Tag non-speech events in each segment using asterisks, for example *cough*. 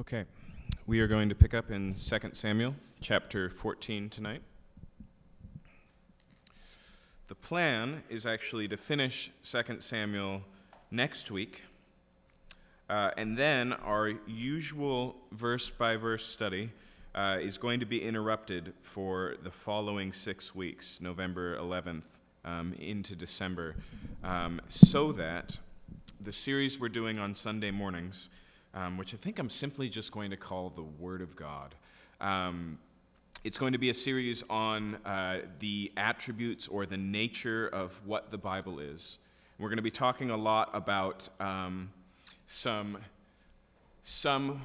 Okay, we are going to pick up in 2 Samuel chapter 14 tonight. The plan is actually to finish 2 Samuel next week, uh, and then our usual verse by verse study uh, is going to be interrupted for the following six weeks, November 11th um, into December, um, so that the series we're doing on Sunday mornings um, which I think I'm simply just going to call the Word of God. Um, it's going to be a series on uh, the attributes or the nature of what the Bible is. We're going to be talking a lot about um, some, some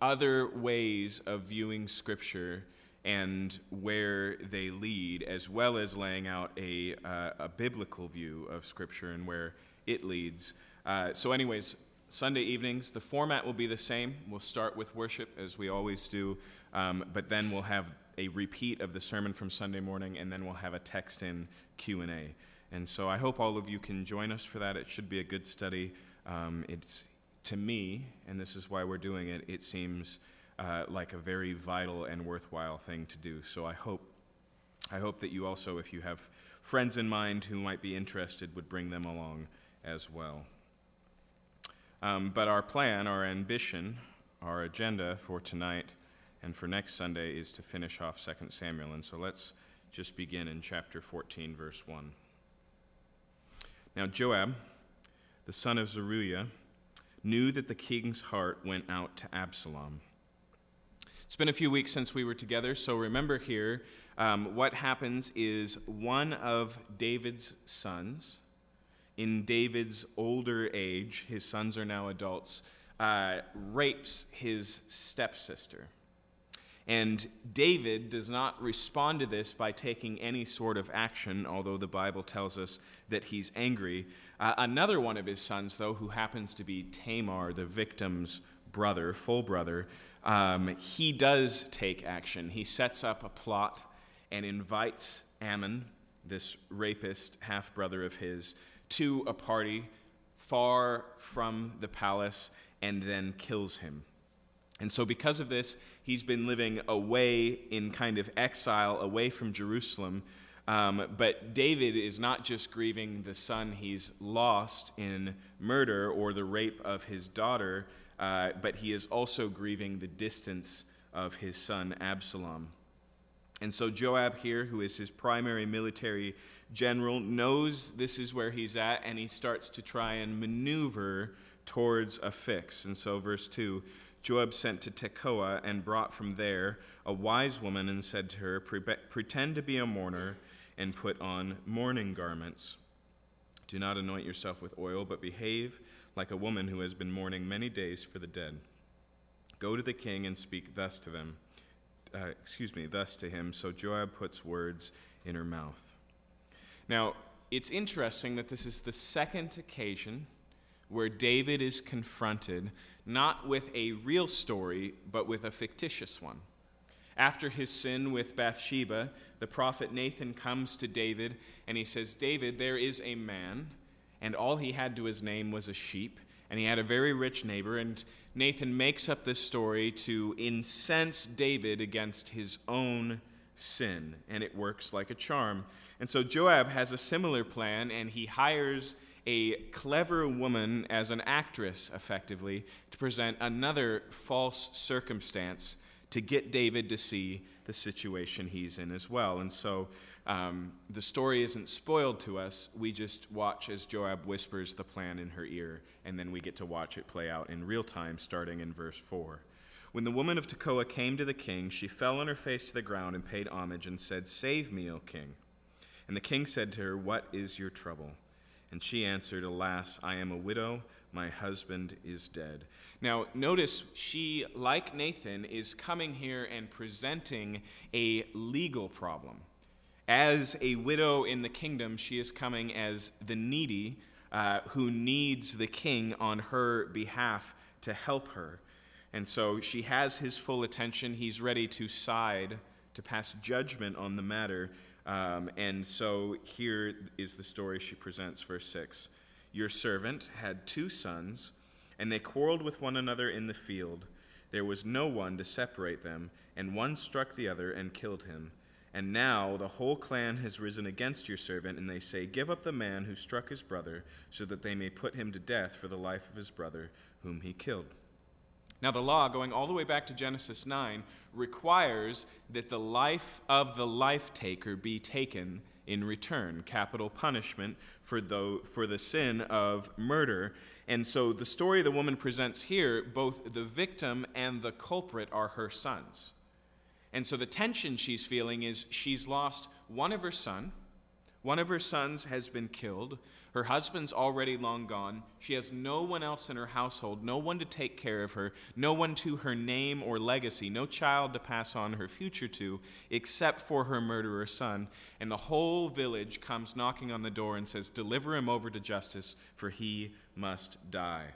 other ways of viewing Scripture and where they lead, as well as laying out a, uh, a biblical view of Scripture and where it leads. Uh, so, anyways, Sunday evenings, the format will be the same. We'll start with worship as we always do, um, but then we'll have a repeat of the sermon from Sunday morning, and then we'll have a text-in Q&A. And so I hope all of you can join us for that. It should be a good study. Um, it's to me, and this is why we're doing it. It seems uh, like a very vital and worthwhile thing to do. So I hope, I hope that you also, if you have friends in mind who might be interested, would bring them along as well. Um, but our plan, our ambition, our agenda for tonight and for next Sunday is to finish off 2 Samuel. And so let's just begin in chapter 14, verse 1. Now, Joab, the son of Zeruiah, knew that the king's heart went out to Absalom. It's been a few weeks since we were together, so remember here um, what happens is one of David's sons, in David's older age, his sons are now adults, uh, rapes his stepsister. And David does not respond to this by taking any sort of action, although the Bible tells us that he's angry. Uh, another one of his sons, though, who happens to be Tamar, the victim's brother, full brother, um, he does take action. He sets up a plot and invites Amnon, this rapist half brother of his, to a party far from the palace and then kills him. And so, because of this, he's been living away in kind of exile, away from Jerusalem. Um, but David is not just grieving the son he's lost in murder or the rape of his daughter, uh, but he is also grieving the distance of his son Absalom. And so Joab here, who is his primary military general, knows this is where he's at, and he starts to try and maneuver towards a fix. And so, verse 2 Joab sent to Tekoa and brought from there a wise woman and said to her, Pretend to be a mourner and put on mourning garments. Do not anoint yourself with oil, but behave like a woman who has been mourning many days for the dead. Go to the king and speak thus to them uh, excuse me, thus to him. So Joab puts words in her mouth. Now, it's interesting that this is the second occasion where David is confronted not with a real story, but with a fictitious one. After his sin with Bathsheba, the prophet Nathan comes to David and he says, David, there is a man, and all he had to his name was a sheep, and he had a very rich neighbor, and Nathan makes up this story to incense David against his own sin, and it works like a charm. And so Joab has a similar plan, and he hires a clever woman as an actress, effectively, to present another false circumstance to get David to see the situation he's in as well. And so um, the story isn't spoiled to us. We just watch as Joab whispers the plan in her ear, and then we get to watch it play out in real time, starting in verse 4. When the woman of Tekoa came to the king, she fell on her face to the ground and paid homage and said, Save me, O king. And the king said to her, What is your trouble? And she answered, Alas, I am a widow. My husband is dead. Now, notice she, like Nathan, is coming here and presenting a legal problem. As a widow in the kingdom, she is coming as the needy uh, who needs the king on her behalf to help her. And so she has his full attention. He's ready to side, to pass judgment on the matter. Um, and so here is the story she presents, verse 6. Your servant had two sons, and they quarreled with one another in the field. There was no one to separate them, and one struck the other and killed him. And now the whole clan has risen against your servant, and they say, Give up the man who struck his brother, so that they may put him to death for the life of his brother, whom he killed. Now, the law, going all the way back to Genesis 9, requires that the life of the life taker be taken in return, capital punishment for the, for the sin of murder. And so the story the woman presents here, both the victim and the culprit are her sons. And so the tension she's feeling is she's lost one of her son. One of her sons has been killed. Her husband's already long gone. She has no one else in her household, no one to take care of her, no one to her name or legacy, no child to pass on her future to, except for her murderer son. And the whole village comes knocking on the door and says, Deliver him over to justice, for he must die.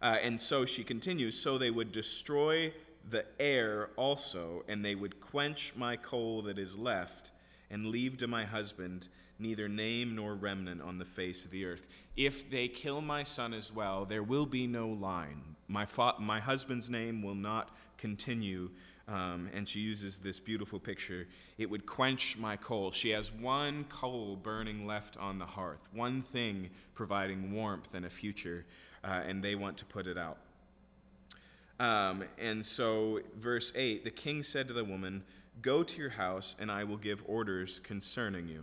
Uh, and so she continues, so they would destroy the heir also, and they would quench my coal that is left, and leave to my husband neither name nor remnant on the face of the earth. If they kill my son as well, there will be no line. My, fa- my husband's name will not continue. Um, and she uses this beautiful picture. It would quench my coal. She has one coal burning left on the hearth, one thing providing warmth and a future, uh, and they want to put it out. Um, and so, verse 8 the king said to the woman, Go to your house, and I will give orders concerning you.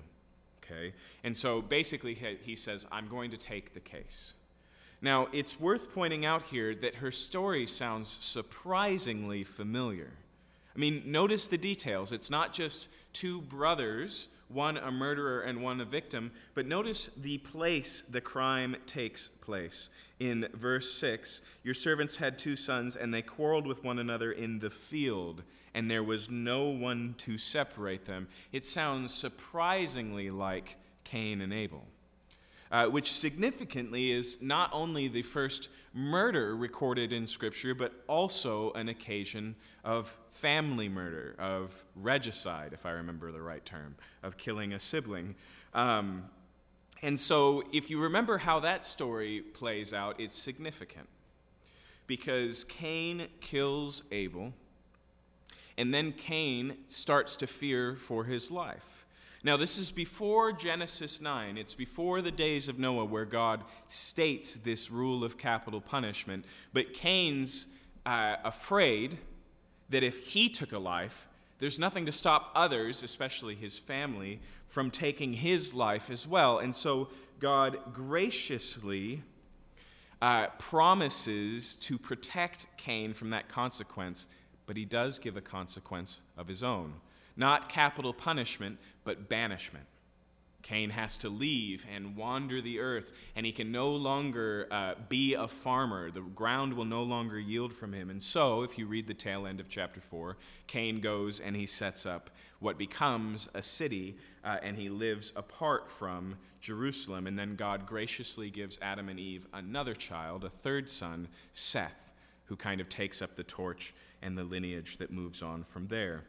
Okay? And so basically, he says, I'm going to take the case. Now, it's worth pointing out here that her story sounds surprisingly familiar. I mean, notice the details. It's not just two brothers, one a murderer and one a victim, but notice the place the crime takes place. In verse 6, your servants had two sons, and they quarreled with one another in the field and there was no one to separate them. It sounds surprisingly like Cain and Abel, uh, which significantly is not only the first murder recorded in Scripture, but also an occasion of family murder, of regicide, if I remember the right term, of killing a sibling. Um, and so, if you remember how that story plays out, it's significant. Because Cain kills Abel, and then Cain starts to fear for his life. Now, this is before Genesis 9. It's before the days of Noah where God states this rule of capital punishment. But Cain's uh, afraid that if he took a life, there's nothing to stop others, especially his family, from taking his life as well. And so God graciously uh, promises to protect Cain from that consequence but he does give a consequence of his own. Not capital punishment, but banishment. Cain has to leave and wander the earth, and he can no longer uh, be a farmer. The ground will no longer yield from him. And so, if you read the tail end of chapter 4, Cain goes and he sets up what becomes a city, uh, and he lives apart from Jerusalem. And then God graciously gives Adam and Eve another child, a third son, Seth, who kind of takes up the torch and the lineage that moves on from there.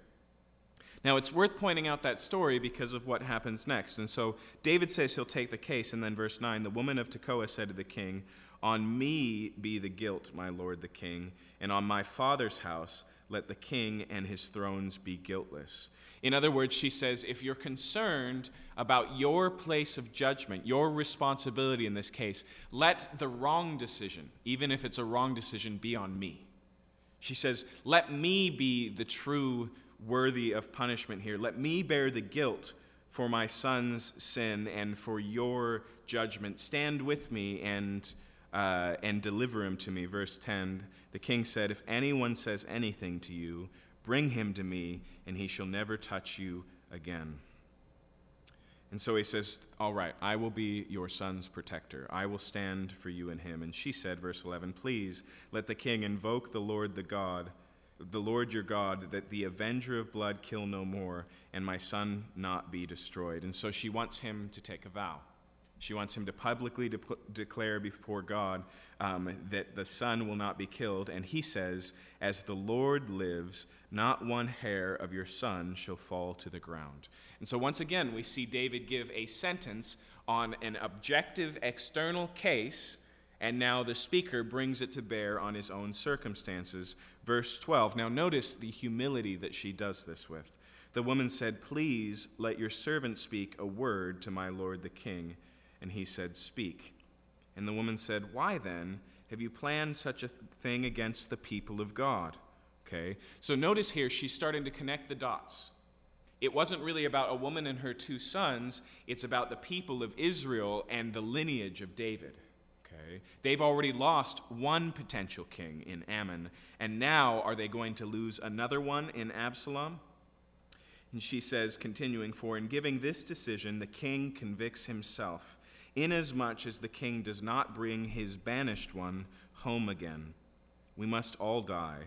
Now, it's worth pointing out that story because of what happens next. And so David says he'll take the case, and then verse 9 the woman of Tekoa said to the king, On me be the guilt, my lord the king, and on my father's house let the king and his thrones be guiltless. In other words, she says, if you're concerned about your place of judgment, your responsibility in this case, let the wrong decision, even if it's a wrong decision, be on me. She says, Let me be the true worthy of punishment here. Let me bear the guilt for my son's sin and for your judgment. Stand with me and, uh, and deliver him to me. Verse 10 The king said, If anyone says anything to you, bring him to me, and he shall never touch you again. And so he says, All right, I will be your son's protector. I will stand for you and him. And she said, verse 11, Please let the king invoke the Lord the God, the Lord your God, that the avenger of blood kill no more, and my son not be destroyed. And so she wants him to take a vow. She wants him to publicly de- declare before God um, that the son will not be killed. And he says, As the Lord lives, not one hair of your son shall fall to the ground. And so, once again, we see David give a sentence on an objective external case And now the speaker brings it to bear on his own circumstances. Verse 12. Now notice the humility that she does this with. The woman said, Please let your servant speak a word to my lord the king. And he said, Speak. And the woman said, Why then have you planned such a thing against the people of God? Okay, so notice here she's starting to connect the dots. It wasn't really about a woman and her two sons, it's about the people of Israel and the lineage of David. Okay? They've already lost one potential king in Amnon, and now are they going to lose another one in Absalom? And she says, continuing, For in giving this decision, the king convicts himself, inasmuch as the king does not bring his banished one home again. We must all die.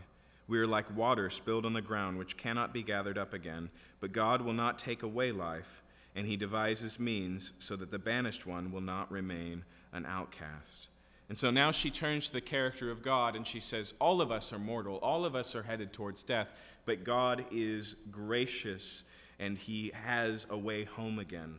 We are like water spilled on the ground, which cannot be gathered up again. But God will not take away life, and he devises means so that the banished one will not remain an outcast. And so now she turns to the character of God and she says, All of us are mortal, all of us are headed towards death, but God is gracious and he has a way home again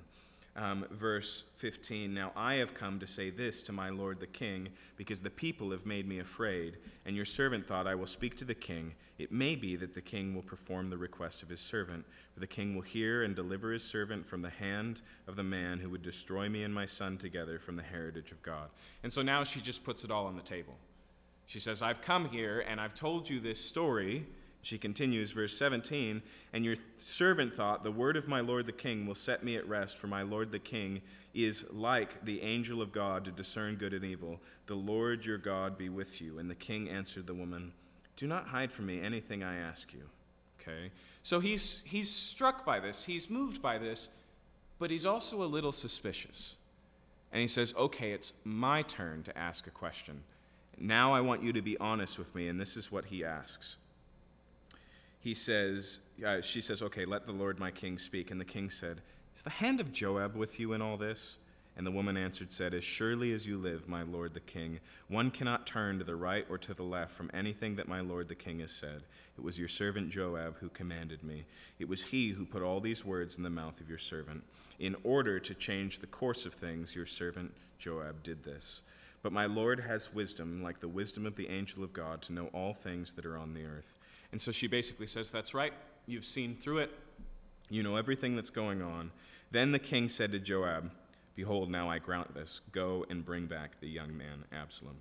um, verse 15 Now I have come to say this to my lord the king, because the people have made me afraid, and your servant thought, I will speak to the king. It may be that the king will perform the request of his servant, for the king will hear and deliver his servant from the hand of the man who would destroy me and my son together from the heritage of God. And so now she just puts it all on the table. She says, I've come here and I've told you this story she continues, verse 17, and your servant thought, The word of my lord the king will set me at rest, for my lord the king is like the angel of God to discern good and evil. The Lord your God be with you. And the king answered the woman, Do not hide from me anything I ask you. Okay? So he's, he's struck by this, he's moved by this, but he's also a little suspicious. And he says, Okay, it's my turn to ask a question. Now I want you to be honest with me, and this is what he asks he says, uh, she says, Okay, let the Lord my king speak. And the king said, Is the hand of Joab with you in all this? And the woman answered, said, As surely as you live, my lord the king, one cannot turn to the right or to the left from anything that my lord the king has said. It was your servant Joab who commanded me. It was he who put all these words in the mouth of your servant. In order to change the course of things, your servant Joab did this. But my Lord has wisdom, like the wisdom of the angel of God, to know all things that are on the earth. And so she basically says, That's right, you've seen through it, you know everything that's going on. Then the king said to Joab, Behold, now I grant this. Go and bring back the young man Absalom.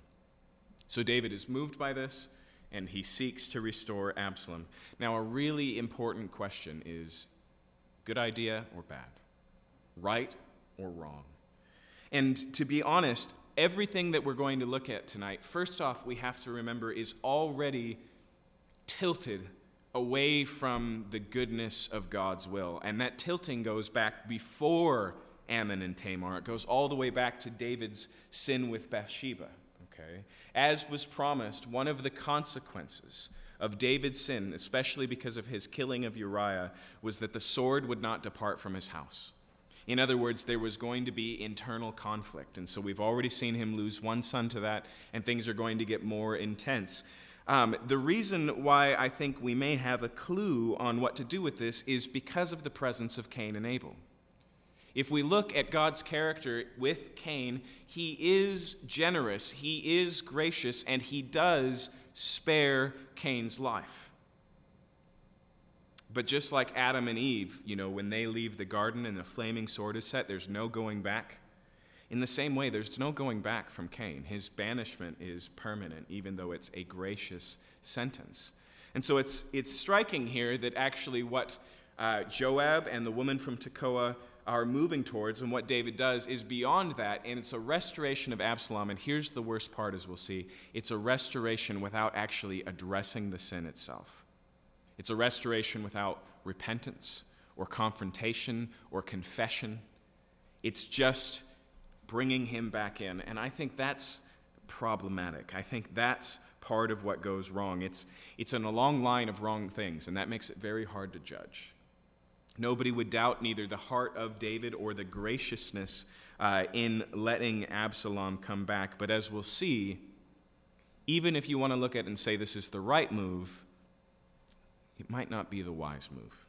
So David is moved by this, and he seeks to restore Absalom. Now, a really important question is good idea or bad? Right or wrong? And to be honest, everything that we're going to look at tonight, first off, we have to remember is already tilted away from the goodness of God's will. And that tilting goes back before Amnon and Tamar. It goes all the way back to David's sin with Bathsheba. Okay? As was promised, one of the consequences of David's sin, especially because of his killing of Uriah, was that the sword would not depart from his house. In other words, there was going to be internal conflict. And so we've already seen him lose one son to that, and things are going to get more intense. Um, the reason why I think we may have a clue on what to do with this is because of the presence of Cain and Abel. If we look at God's character with Cain, he is generous, he is gracious, and he does spare Cain's life. But just like Adam and Eve, you know, when they leave the garden and the flaming sword is set, there's no going back. In the same way, there's no going back from Cain. His banishment is permanent, even though it's a gracious sentence. And so it's, it's striking here that actually what uh, Joab and the woman from Tekoa are moving towards and what David does is beyond that, and it's a restoration of Absalom. And here's the worst part, as we'll see it's a restoration without actually addressing the sin itself. It's a restoration without repentance or confrontation or confession. It's just bringing him back in. And I think that's problematic. I think that's part of what goes wrong. It's, it's in a long line of wrong things, and that makes it very hard to judge. Nobody would doubt neither the heart of David or the graciousness uh, in letting Absalom come back. But as we'll see, even if you want to look at it and say this is the right move, it might not be the wise move.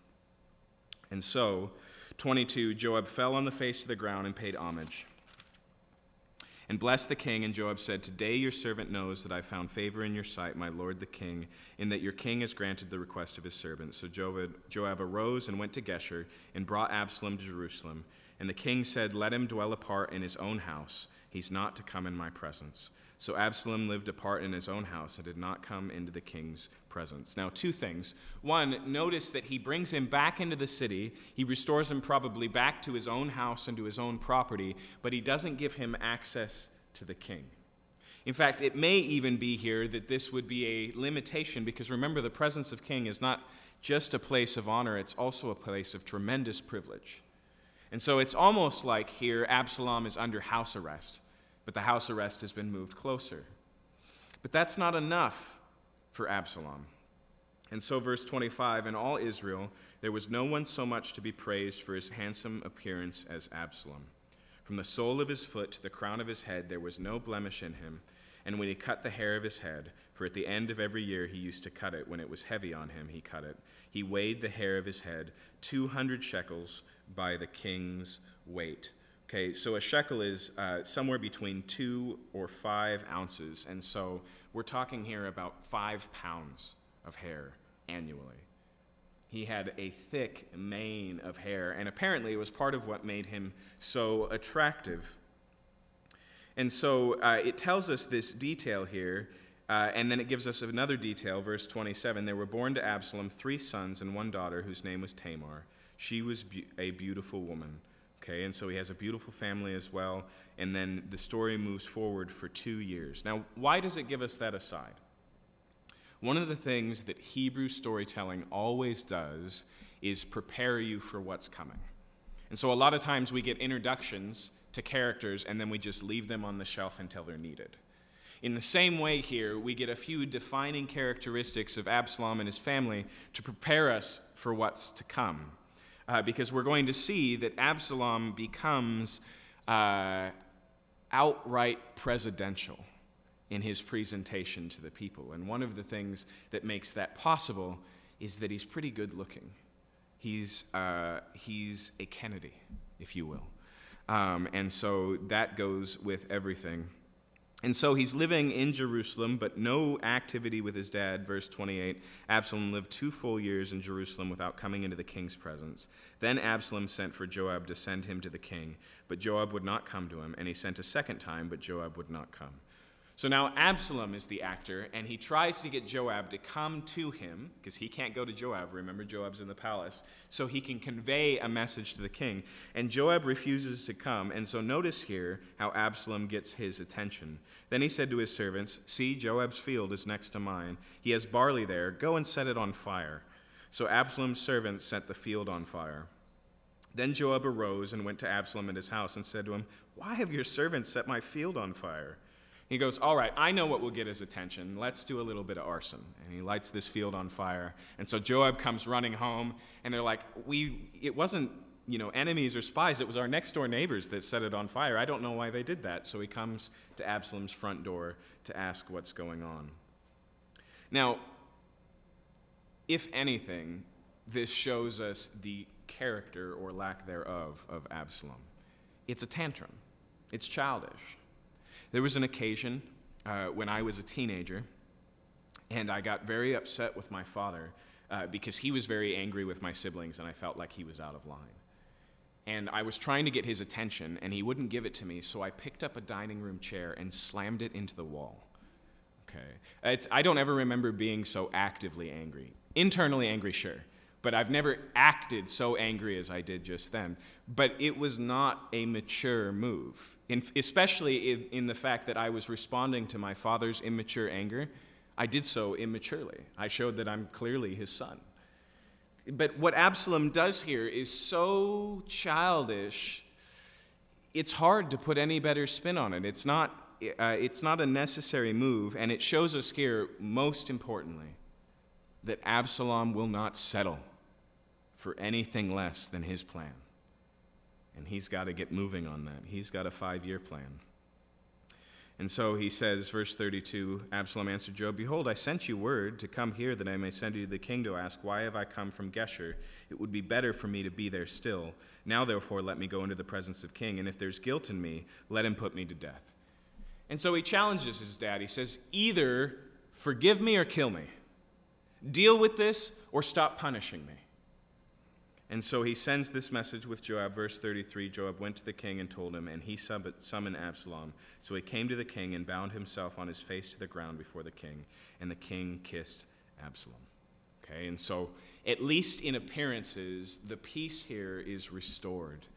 And so, 22, Joab fell on the face of the ground and paid homage. And blessed the king. And Joab said, Today your servant knows that I found favor in your sight, my lord the king, in that your king has granted the request of his servant. So Joab, Joab arose and went to Geshur and brought Absalom to Jerusalem. And the king said, Let him dwell apart in his own house. He's not to come in my presence. So Absalom lived apart in his own house and did not come into the king's presence. Now, two things. One, notice that he brings him back into the city. He restores him probably back to his own house and to his own property, but he doesn't give him access to the king. In fact, it may even be here that this would be a limitation because remember, the presence of king is not just a place of honor, it's also a place of tremendous privilege. And so it's almost like here Absalom is under house arrest but the house arrest has been moved closer. But that's not enough for Absalom. And so, verse 25 In all Israel, there was no one so much to be praised for his handsome appearance as Absalom. From the sole of his foot to the crown of his head, there was no blemish in him. And when he cut the hair of his head, for at the end of every year he used to cut it, when it was heavy on him, he cut it, he weighed the hair of his head 200 shekels by the king's weight. Okay, so a shekel is uh, somewhere between two or five ounces, and so we're talking here about five pounds of hair annually. He had a thick mane of hair, and apparently it was part of what made him so attractive. And so uh, it tells us this detail here, uh, and then it gives us another detail, verse 27. There were born to Absalom three sons and one daughter, whose name was Tamar. She was be- a beautiful woman. Okay, and so he has a beautiful family as well. And then the story moves forward for two years. Now, why does it give us that aside? One of the things that Hebrew storytelling always does is prepare you for what's coming. And so a lot of times we get introductions to characters and then we just leave them on the shelf until they're needed. In the same way, here, we get a few defining characteristics of Absalom and his family to prepare us for what's to come uh, because we're going to see that Absalom becomes uh, outright presidential in his presentation to the people. And one of the things that makes that possible is that he's pretty good looking. He's, uh, he's a Kennedy, if you will. Um, and so that goes with everything. And so he's living in Jerusalem, but no activity with his dad. Verse 28 Absalom lived two full years in Jerusalem without coming into the king's presence. Then Absalom sent for Joab to send him to the king, but Joab would not come to him, and he sent a second time, but Joab would not come. So now Absalom is the actor, and he tries to get Joab to come to him, because he can't go to Joab. Remember, Joab's in the palace, so he can convey a message to the king. And Joab refuses to come, and so notice here how Absalom gets his attention. Then he said to his servants, See, Joab's field is next to mine. He has barley there. Go and set it on fire. So Absalom's servants set the field on fire. Then Joab arose and went to Absalom at his house and said to him, Why have your servants set my field on fire? He goes, All right, I know what will get his attention. Let's do a little bit of arson. And he lights this field on fire. And so Joab comes running home, and they're like, We, it wasn't, you know, enemies or spies. It was our next door neighbors that set it on fire. I don't know why they did that. So he comes to Absalom's front door to ask what's going on. Now, if anything, this shows us the character or lack thereof of Absalom. It's a tantrum, it's childish. There was an occasion uh, when I was a teenager, and I got very upset with my father uh, because he was very angry with my siblings, and I felt like he was out of line. And I was trying to get his attention, and he wouldn't give it to me, so I picked up a dining room chair and slammed it into the wall. Okay. It's, I don't ever remember being so actively angry. Internally angry, sure, but I've never acted so angry as I did just then. But it was not a mature move in, especially in, in the fact that I was responding to my father's immature anger. I did so immaturely. I showed that I'm clearly his son. But what Absalom does here is so childish, it's hard to put any better spin on it. It's not, uh, it's not a necessary move, and it shows us here, most importantly, that Absalom will not settle for anything less than his plan. And he's got to get moving on that. He's got a five year plan. And so he says, verse 32 Absalom answered Joab, Behold, I sent you word to come here that I may send you to the king to ask, Why have I come from Geshur? It would be better for me to be there still. Now, therefore, let me go into the presence of king, and if there's guilt in me, let him put me to death. And so he challenges his dad. He says, Either forgive me or kill me. Deal with this or stop punishing me. And so he sends this message with Joab, verse 33. Joab went to the king and told him, and he summoned Absalom. So he came to the king and bound himself on his face to the ground before the king, and the king kissed Absalom. Okay, and so at least in appearances, the peace here is restored.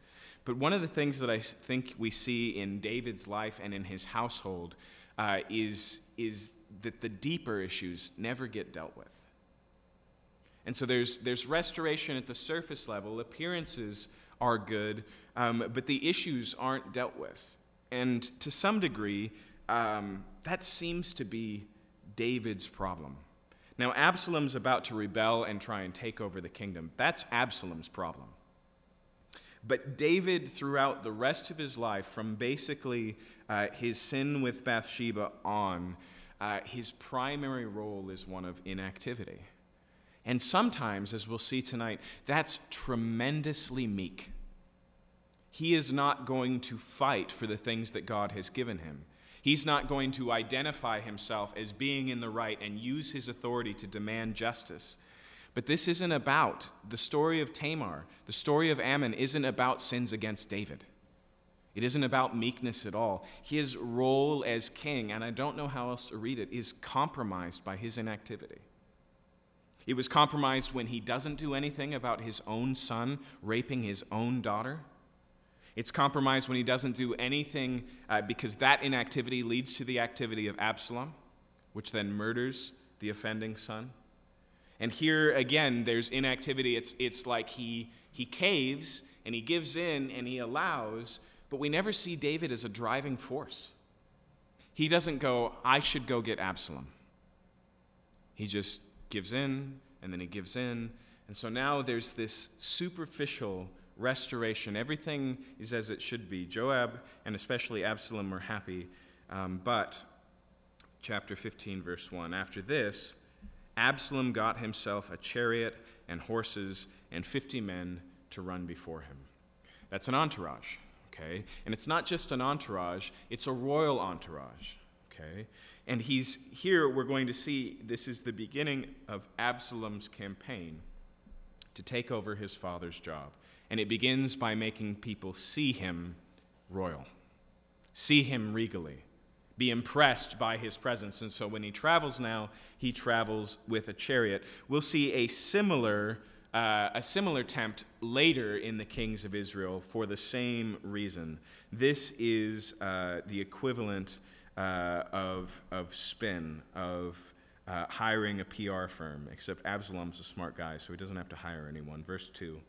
But one of the things that I think we see in David's life and in his household uh, is, is that the deeper issues never get dealt with. And so there's, there's restoration at the surface level. Appearances are good, um, but the issues aren't dealt with. And to some degree, um, that seems to be David's problem. Now, Absalom's about to rebel and try and take over the kingdom. That's Absalom's problem. But David, throughout the rest of his life, from basically uh, his sin with Bathsheba on, uh, his primary role is one of inactivity. And sometimes, as we'll see tonight, that's tremendously meek. He is not going to fight for the things that God has given him. He's not going to identify himself as being in the right and use his authority to demand justice. But this isn't about the story of Tamar. The story of Amnon isn't about sins against David. It isn't about meekness at all. His role as king, and I don't know how else to read it, is compromised by his inactivity. It was compromised when he doesn't do anything about his own son raping his own daughter. It's compromised when he doesn't do anything uh, because that inactivity leads to the activity of Absalom, which then murders the offending son. And here again, there's inactivity. It's, it's like he, he caves and he gives in and he allows, but we never see David as a driving force. He doesn't go, I should go get Absalom. He just gives in, and then he gives in. And so now there's this superficial restoration. Everything is as it should be. Joab and especially Absalom are happy. Um, but, chapter 15, verse 1 After this, Absalom got himself a chariot and horses and 50 men to run before him. That's an entourage, okay? And it's not just an entourage, it's a royal entourage, okay? And he's here, we're going to see this is the beginning of Absalom's campaign to take over his father's job. And it begins by making people see him royal, see him regally, be impressed by his presence. And so when he travels now, he travels with a chariot. We'll see a similar. Uh, a similar attempt later in the kings of Israel for the same reason. This is uh, the equivalent uh, of, of spin, of uh, hiring a PR firm, except Absalom's a smart guy, so he doesn't have to hire anyone. Verse 2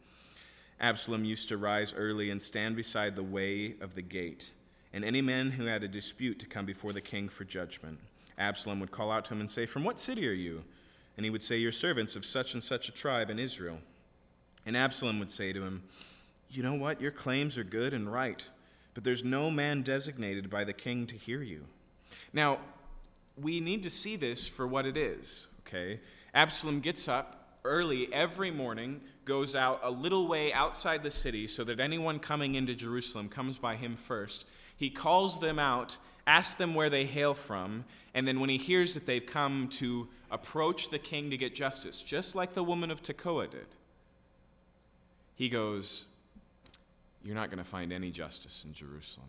Absalom used to rise early and stand beside the way of the gate, and any man who had a dispute to come before the king for judgment. Absalom would call out to him and say, From what city are you? And he would say, You're servants of such and such a tribe in Israel. And Absalom would say to him, You know what? Your claims are good and right, but there's no man designated by the king to hear you. Now, we need to see this for what it is, okay? Absalom gets up early every morning, goes out a little way outside the city so that anyone coming into Jerusalem comes by him first. He calls them out, asks them where they hail from, and then when he hears that they've come to approach the king to get justice, just like the woman of Tekoa did, he goes, You're not going to find any justice in Jerusalem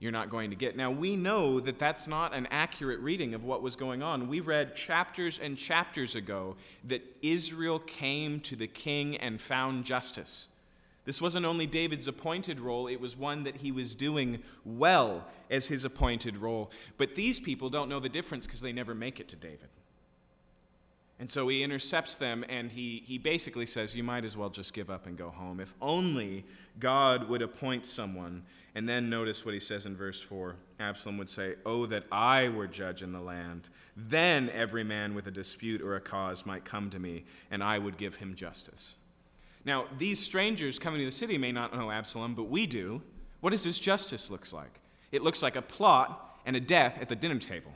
you're not going to get. Now, we know that that's not an accurate reading of what was going on. We read chapters and chapters ago that Israel came to the king and found justice. This wasn't only David's appointed role, it was one that he was doing well as his appointed role. But these people don't know the difference because they never make it to David. And so he intercepts them and he, he basically says, You might as well just give up and go home. If only God would appoint someone. And then notice what he says in verse 4 Absalom would say, Oh, that I were judge in the land. Then every man with a dispute or a cause might come to me, and I would give him justice. Now, these strangers coming to the city may not know Absalom, but we do. What does this justice looks like? It looks like a plot and a death at the dinner table,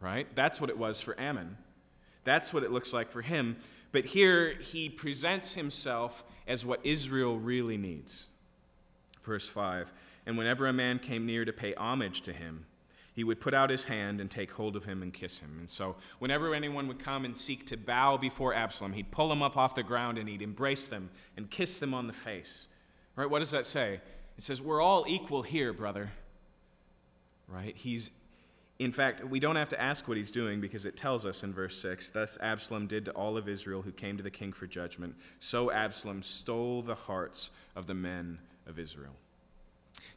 right? That's what it was for Amnon. That's what it looks like for him. But here he presents himself as what Israel really needs. Verse 5 and whenever a man came near to pay homage to him, he would put out his hand and take hold of him and kiss him. And so, whenever anyone would come and seek to bow before Absalom, he'd pull them up off the ground and he'd embrace them and kiss them on the face. Right? What does that say? It says, We're all equal here, brother. Right? He's, in fact, we don't have to ask what he's doing because it tells us in verse 6 Thus Absalom did to all of Israel who came to the king for judgment. So Absalom stole the hearts of the men of Israel.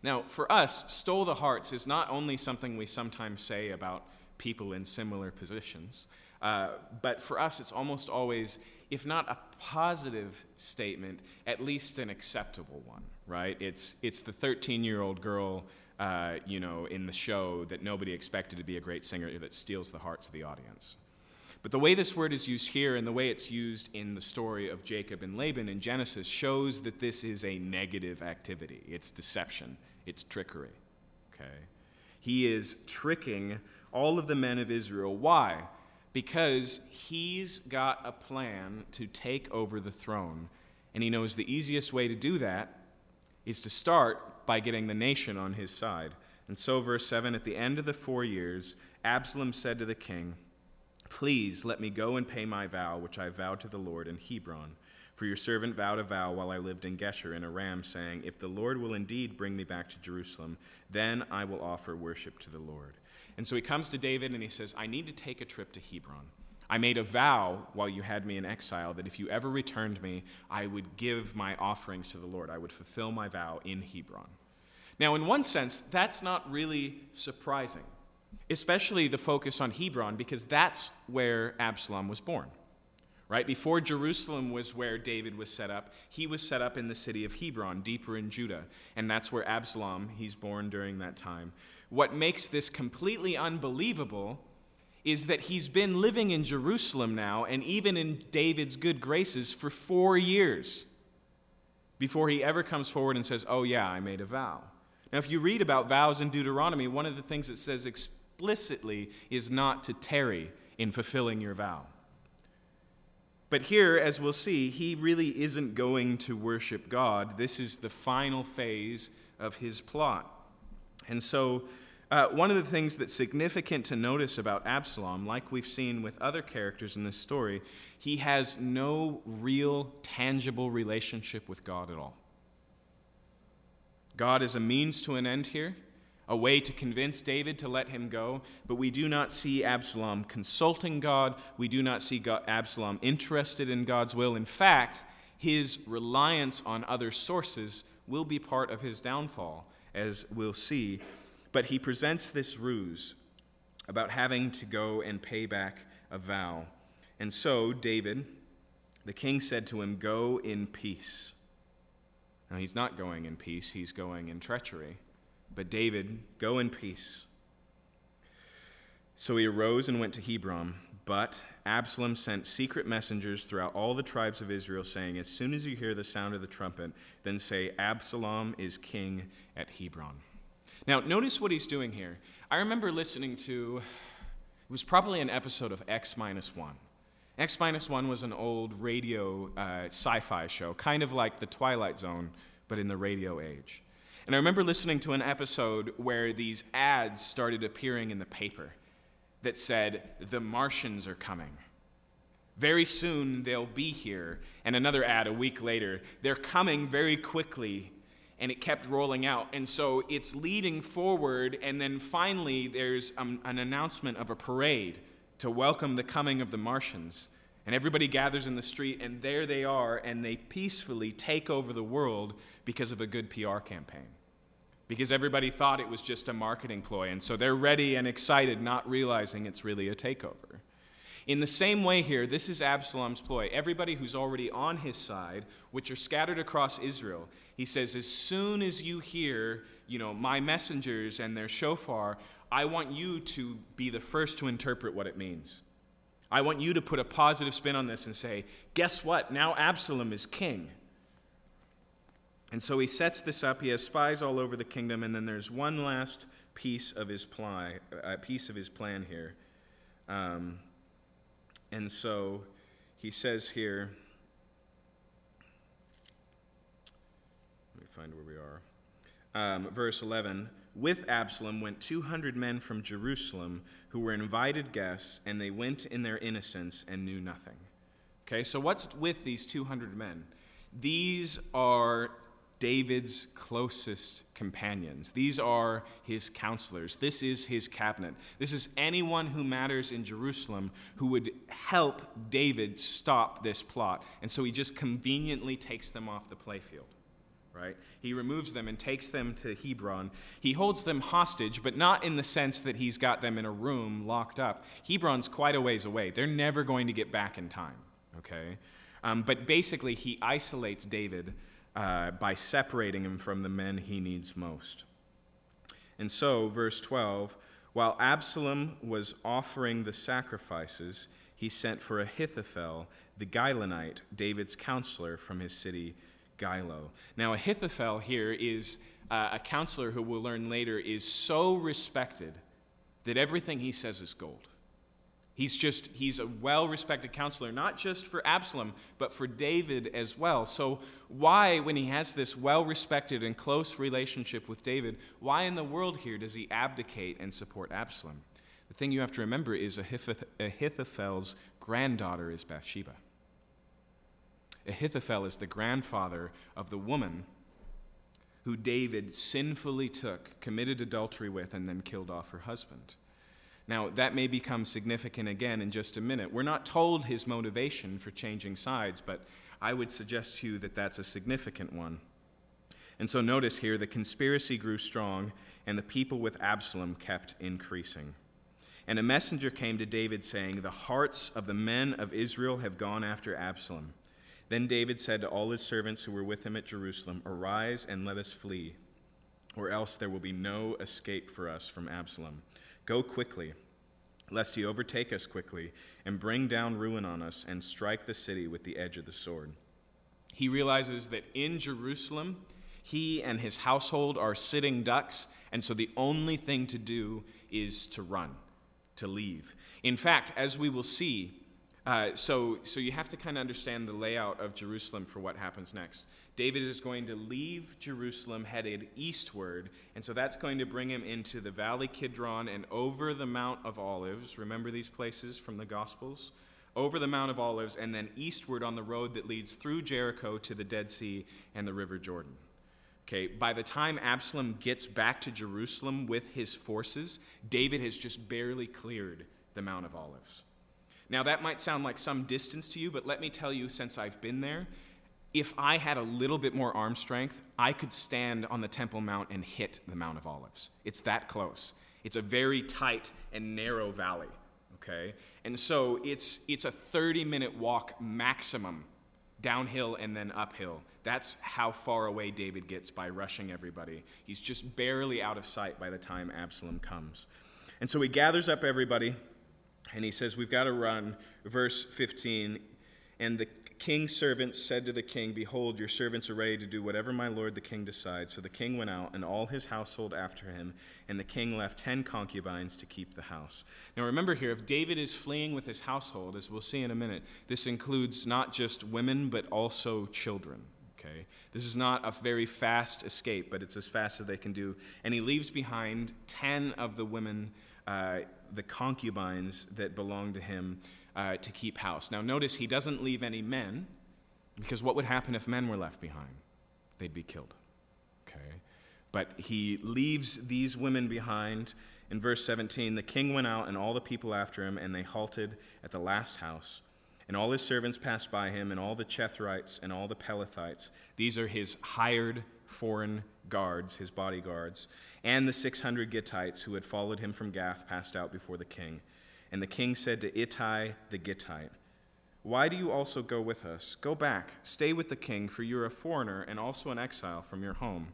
Now, for us, stole the hearts is not only something we sometimes say about people in similar positions, uh, but for us, it's almost always, if not a positive statement, at least an acceptable one, right? It's, it's the 13 year old girl. Uh, you know, in the show that nobody expected to be a great singer that steals the hearts of the audience. But the way this word is used here and the way it's used in the story of Jacob and Laban in Genesis shows that this is a negative activity. It's deception, it's trickery. Okay? He is tricking all of the men of Israel. Why? Because he's got a plan to take over the throne. And he knows the easiest way to do that is to start by getting the nation on his side. And so, verse 7 at the end of the four years, Absalom said to the king, Please let me go and pay my vow, which I vowed to the Lord in Hebron. For your servant vowed a vow while I lived in Geshur in Aram, saying, If the Lord will indeed bring me back to Jerusalem, then I will offer worship to the Lord. And so he comes to David and he says, I need to take a trip to Hebron. I made a vow while you had me in exile that if you ever returned me, I would give my offerings to the Lord. I would fulfill my vow in Hebron. Now, in one sense, that's not really surprising especially the focus on Hebron, because that's where Absalom was born. Right? Before Jerusalem was where David was set up, he was set up in the city of Hebron, deeper in Judah. And that's where Absalom, he's born during that time. What makes this completely unbelievable is that he's been living in Jerusalem now and even in David's good graces for four years before he ever comes forward and says, Oh, yeah, I made a vow. Now, if you read about vows in Deuteronomy, one of the things it says explicitly is not to tarry in fulfilling your vow. But here, as we'll see, he really isn't going to worship God. This is the final phase of his plot. And so, uh, one of the things that's significant to notice about Absalom, like we've seen with other characters in this story, he has no real, tangible relationship with God at all. God is a means to an end here a way to convince David to let him go, but we do not see Absalom consulting God. We do not see God, Absalom interested in God's will. In fact, his reliance on other sources will be part of his downfall, as we'll see. But he presents this ruse about having to go and pay back a vow. And so, David, the king said to him, Go in peace. Now, he's not going in peace, he's going in treachery. But David, go in peace. So he arose and went to Hebron. But Absalom sent secret messengers throughout all the tribes of Israel, saying, As soon as you hear the sound of the trumpet, then say, Absalom is king at Hebron. Now, notice what he's doing here. I remember listening to, it was probably an episode of X Minus One. X Minus One was an old radio uh, sci fi show, kind of like The Twilight Zone, but in the radio age. And I remember listening to an episode where these ads started appearing in the paper that said, The Martians are coming. Very soon they'll be here. And another ad a week later, they're coming very quickly. And it kept rolling out. And so it's leading forward. And then finally, there's um, an announcement of a parade to welcome the coming of the Martians. And everybody gathers in the street, and there they are, and they peacefully take over the world because of a good PR campaign because everybody thought it was just a marketing ploy. And so they're ready and excited, not realizing it's really a takeover. In the same way, here, this is Absalom's ploy. Everybody who's already on his side, which are scattered across Israel, he says, as soon as you hear, you know, my messengers and their shofar, I want you to be the first to interpret what it means. I want you to put a positive spin on this and say, guess what? Now Absalom is king. And so he sets this up. He has spies all over the kingdom, and then there's one last piece of his plan. Uh, piece of his plan here. Um, and so he says here. Let me find where we are. um, verse 11 With Absalom went 200 men from Jerusalem who were invited guests, and they went in their innocence and knew nothing. Okay, so what's with these 200 men? These are David's closest companions. These are his counselors. This is his cabinet. This is anyone who matters in Jerusalem who would help David stop this plot. And so he just conveniently takes them off the playfield. Right? He removes them and takes them to Hebron. He holds them hostage, but not in the sense that he's got them in a room locked up. Hebron's quite a ways away. They're never going to get back in time. Okay? Um, but basically, he isolates David uh, by separating him from the men he needs most. And so, verse 12 while Absalom was offering the sacrifices, he sent for Ahithophel, the Gilonite, David's counselor from his city Gilo. Now, Ahithophel here is uh, a counselor who we'll learn later is so respected that everything he says is gold. He's just, he's a well respected counselor, not just for Absalom, but for David as well. So, why, when he has this well respected and close relationship with David, why in the world here does he abdicate and support Absalom? The thing you have to remember is Ahithophel's granddaughter is Bathsheba. Ahithophel is the grandfather of the woman who David sinfully took, committed adultery with, and then killed off her husband. Now, that may become significant again in just a minute. We're not told his motivation for changing sides, but I would suggest to you that that's a significant one. And so notice here the conspiracy grew strong, and the people with Absalom kept increasing. And a messenger came to David saying, The hearts of the men of Israel have gone after Absalom. Then David said to all his servants who were with him at Jerusalem, Arise and let us flee, or else there will be no escape for us from Absalom. Go quickly, lest he overtake us quickly and bring down ruin on us and strike the city with the edge of the sword. He realizes that in Jerusalem, he and his household are sitting ducks, and so the only thing to do is to run, to leave. In fact, as we will see, uh, so, so you have to kind of understand the layout of Jerusalem for what happens next. David is going to leave Jerusalem headed eastward, and so that's going to bring him into the Valley Kidron and over the Mount of Olives. Remember these places from the Gospels? Over the Mount of Olives, and then eastward on the road that leads through Jericho to the Dead Sea and the River Jordan. Okay, by the time Absalom gets back to Jerusalem with his forces, David has just barely cleared the Mount of Olives. Now, that might sound like some distance to you, but let me tell you, since I've been there, if I had a little bit more arm strength, I could stand on the Temple Mount and hit the Mount of Olives. It's that close. It's a very tight and narrow valley, okay? And so it's, it's a 30 minute walk maximum downhill and then uphill. That's how far away David gets by rushing everybody. He's just barely out of sight by the time Absalom comes. And so he gathers up everybody and he says, We've got to run. Verse 15 And the king's servants said to the king, Behold, your servants are ready to do whatever my lord the king decides. So the king went out, and all his household after him, and the king left ten concubines to keep the house. Now remember here, if David is fleeing with his household, as we'll see in a minute, this includes not just women, but also children. Okay? This is not a very fast escape, but it's as fast as they can do. And he leaves behind ten of the women. Uh, the concubines that belong to him uh, to keep house. Now, notice he doesn't leave any men, because what would happen if men were left behind? They'd be killed. Okay? But he leaves these women behind. In verse 17, the king went out and all the people after him, and they halted at the last house. And all his servants passed by him, and all the Cherethites and all the Pelethites. These are his hired foreign guards, his bodyguards. And the 600 Gittites who had followed him from Gath passed out before the king. And the king said to Ittai the Gittite, Why do you also go with us? Go back, stay with the king, for you are a foreigner and also an exile from your home.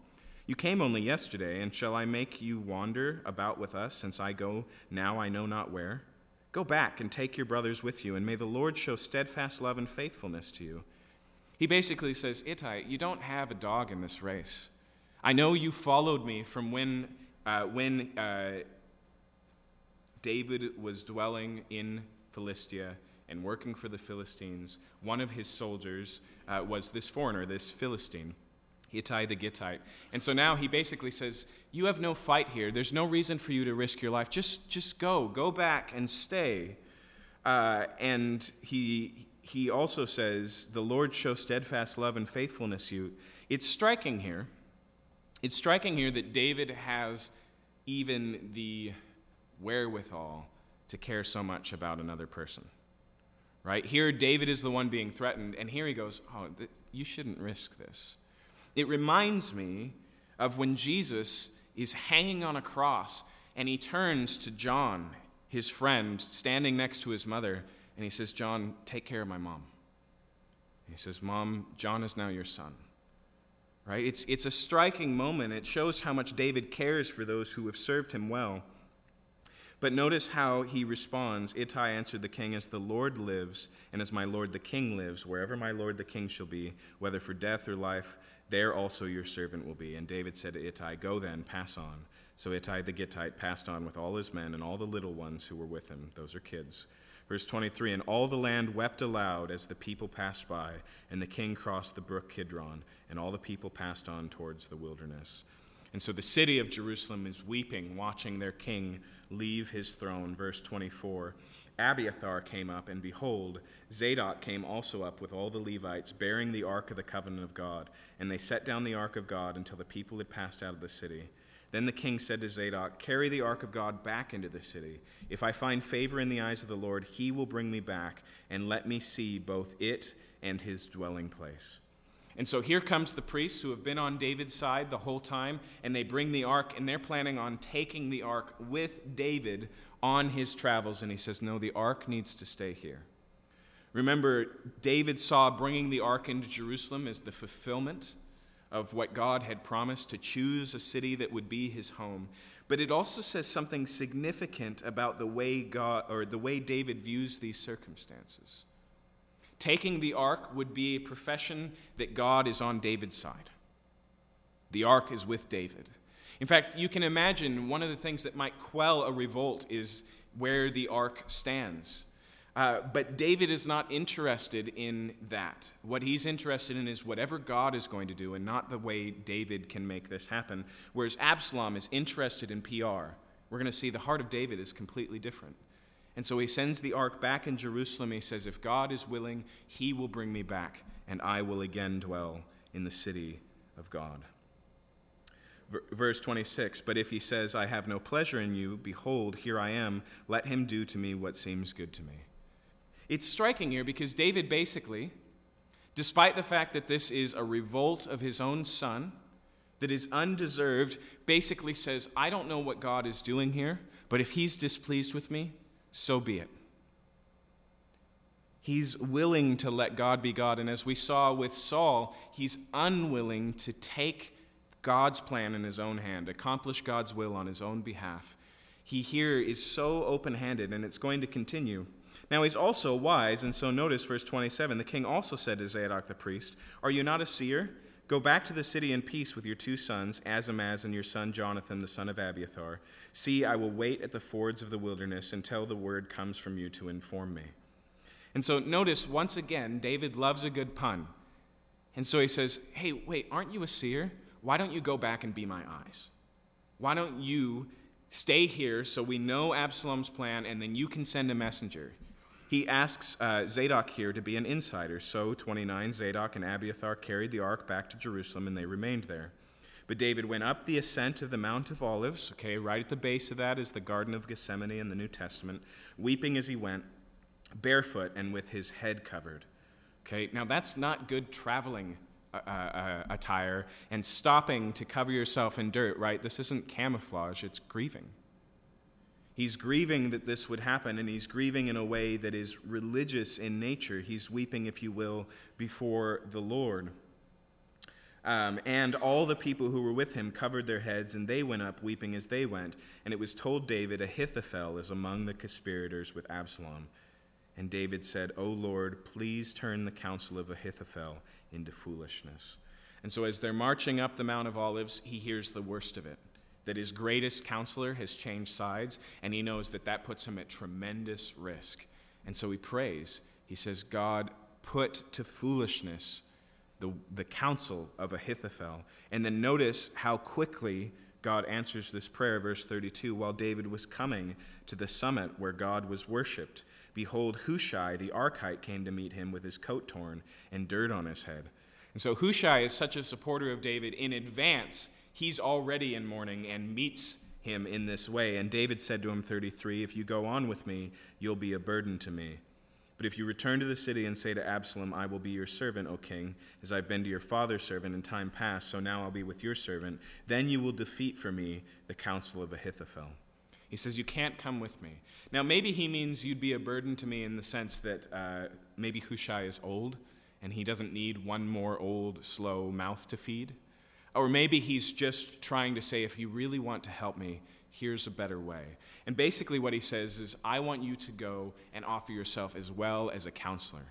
You came only yesterday, and shall I make you wander about with us, since I go now I know not where? Go back and take your brothers with you, and may the Lord show steadfast love and faithfulness to you. He basically says, Ittai, you don't have a dog in this race. I know you followed me from when, uh, when uh, David was dwelling in Philistia and working for the Philistines. One of his soldiers uh, was this foreigner, this Philistine. Ittai the Gittite. And so now he basically says, You have no fight here. There's no reason for you to risk your life. Just, just go. Go back and stay. Uh, and he, he also says, The Lord show steadfast love and faithfulness to you. It's striking here. It's striking here that David has even the wherewithal to care so much about another person. Right? Here, David is the one being threatened, and here he goes, Oh, th- you shouldn't risk this. It reminds me of when Jesus is hanging on a cross and he turns to John, his friend, standing next to his mother, and he says, John, take care of my mom. He says, Mom, John is now your son. Right? It's, it's a striking moment. It shows how much David cares for those who have served him well. But notice how he responds Ittai answered the king, As the Lord lives, and as my lord the king lives, wherever my lord the king shall be, whether for death or life, there also your servant will be. And David said to Ittai, Go then, pass on. So Ittai the Gittite passed on with all his men and all the little ones who were with him. Those are kids. Verse 23 And all the land wept aloud as the people passed by, and the king crossed the brook Kidron, and all the people passed on towards the wilderness. And so the city of Jerusalem is weeping, watching their king leave his throne. Verse 24 Abiathar came up, and behold, Zadok came also up with all the Levites, bearing the ark of the covenant of God. And they set down the ark of God until the people had passed out of the city. Then the king said to Zadok, Carry the ark of God back into the city. If I find favor in the eyes of the Lord, he will bring me back, and let me see both it and his dwelling place. And so here comes the priests who have been on David's side the whole time, and they bring the ark, and they're planning on taking the ark with David on his travels. And he says, No, the ark needs to stay here. Remember, David saw bringing the ark into Jerusalem as the fulfillment of what God had promised to choose a city that would be his home. But it also says something significant about the way God or the way David views these circumstances. Taking the ark would be a profession that God is on David's side. The ark is with David. In fact, you can imagine one of the things that might quell a revolt is where the ark stands. Uh, but David is not interested in that. What he's interested in is whatever God is going to do and not the way David can make this happen. Whereas Absalom is interested in PR. We're going to see the heart of David is completely different. And so he sends the ark back in Jerusalem. He says, If God is willing, he will bring me back, and I will again dwell in the city of God. Verse 26 But if he says, I have no pleasure in you, behold, here I am, let him do to me what seems good to me. It's striking here because David basically, despite the fact that this is a revolt of his own son, that is undeserved, basically says, I don't know what God is doing here, but if he's displeased with me, so be it. He's willing to let God be God. And as we saw with Saul, he's unwilling to take God's plan in his own hand, accomplish God's will on his own behalf. He here is so open handed, and it's going to continue. Now he's also wise, and so notice verse 27 the king also said to Zadok the priest, Are you not a seer? Go back to the city in peace with your two sons, Ahimaaz and your son Jonathan, the son of Abiathar. See, I will wait at the fords of the wilderness until the word comes from you to inform me. And so notice, once again, David loves a good pun. And so he says, Hey, wait, aren't you a seer? Why don't you go back and be my eyes? Why don't you stay here so we know Absalom's plan and then you can send a messenger? He asks uh, Zadok here to be an insider. So, 29, Zadok and Abiathar carried the ark back to Jerusalem and they remained there. But David went up the ascent of the Mount of Olives. Okay, right at the base of that is the Garden of Gethsemane in the New Testament, weeping as he went, barefoot and with his head covered. Okay, now that's not good traveling uh, uh, uh attire and stopping to cover yourself in dirt, right? This isn't camouflage, it's grieving. He's grieving that this would happen, and he's grieving in a way that is religious in nature. He's weeping, if you will, before the Lord. Um, and all the people who were with him covered their heads, and they went up weeping as they went. And it was told David, Ahithophel is among the conspirators with Absalom. And David said, O Lord, please turn the counsel of Ahithophel into foolishness. And so, as they're marching up the Mount of Olives, he hears the worst of it that his greatest counselor has changed sides, and he knows that that puts him at tremendous risk. And so he prays. He says, God, put to foolishness the, the counsel of Ahithophel. And then notice how quickly God answers this prayer, verse 32 while David was coming to the summit where God was worshiped. Behold, Hushai the Archite came to meet him with his coat torn and dirt on his head. And so Hushai is such a supporter of David in advance, he's already in mourning and meets him in this way. And David said to him, 33, If you go on with me, you'll be a burden to me. But if you return to the city and say to Absalom, I will be your servant, O king, as I've been to your father's servant in time past, so now I'll be with your servant, then you will defeat for me the counsel of Ahithophel. He says, You can't come with me. Now, maybe he means you'd be a burden to me in the sense that uh, maybe Hushai is old and he doesn't need one more old, slow mouth to feed. Or maybe he's just trying to say, If you really want to help me, here's a better way. And basically, what he says is, I want you to go and offer yourself as well as a counselor.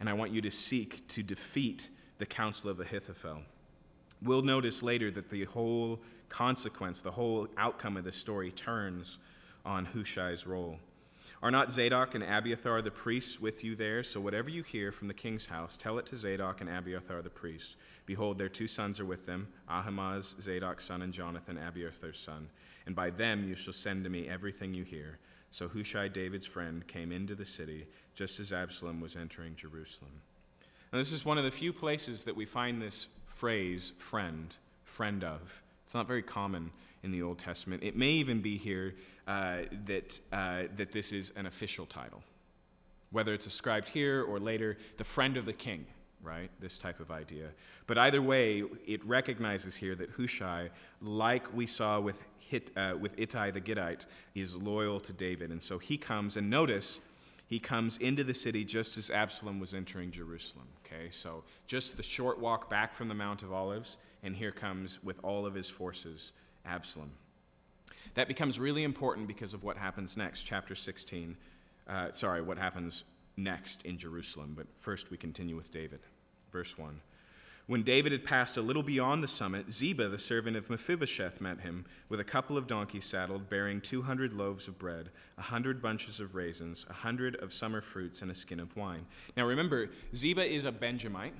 And I want you to seek to defeat the counsel of Ahithophel. We'll notice later that the whole consequence, the whole outcome of this story turns on Hushai's role. Are not Zadok and Abiathar the priests with you there? So whatever you hear from the king's house, tell it to Zadok and Abiathar the priests. Behold, their two sons are with them Ahimaaz, Zadok's son, and Jonathan, Abiathar's son. And by them you shall send to me everything you hear. So Hushai, David's friend, came into the city just as Absalom was entering Jerusalem. Now, this is one of the few places that we find this phrase, friend, friend of. It's not very common in the Old Testament. It may even be here uh, that, uh, that this is an official title. Whether it's ascribed here or later, the friend of the king right? This type of idea. But either way, it recognizes here that Hushai, like we saw with, Hit, uh, with Ittai the Gittite, is loyal to David. And so he comes, and notice, he comes into the city just as Absalom was entering Jerusalem. Okay, so just the short walk back from the Mount of Olives, and here comes with all of his forces Absalom. That becomes really important because of what happens next, chapter 16. Uh, sorry, what happens next in Jerusalem. But first, we continue with David. Verse 1. When David had passed a little beyond the summit, Ziba, the servant of Mephibosheth, met him with a couple of donkeys saddled, bearing 200 loaves of bread, a 100 bunches of raisins, a 100 of summer fruits, and a skin of wine. Now remember, Ziba is a Benjamite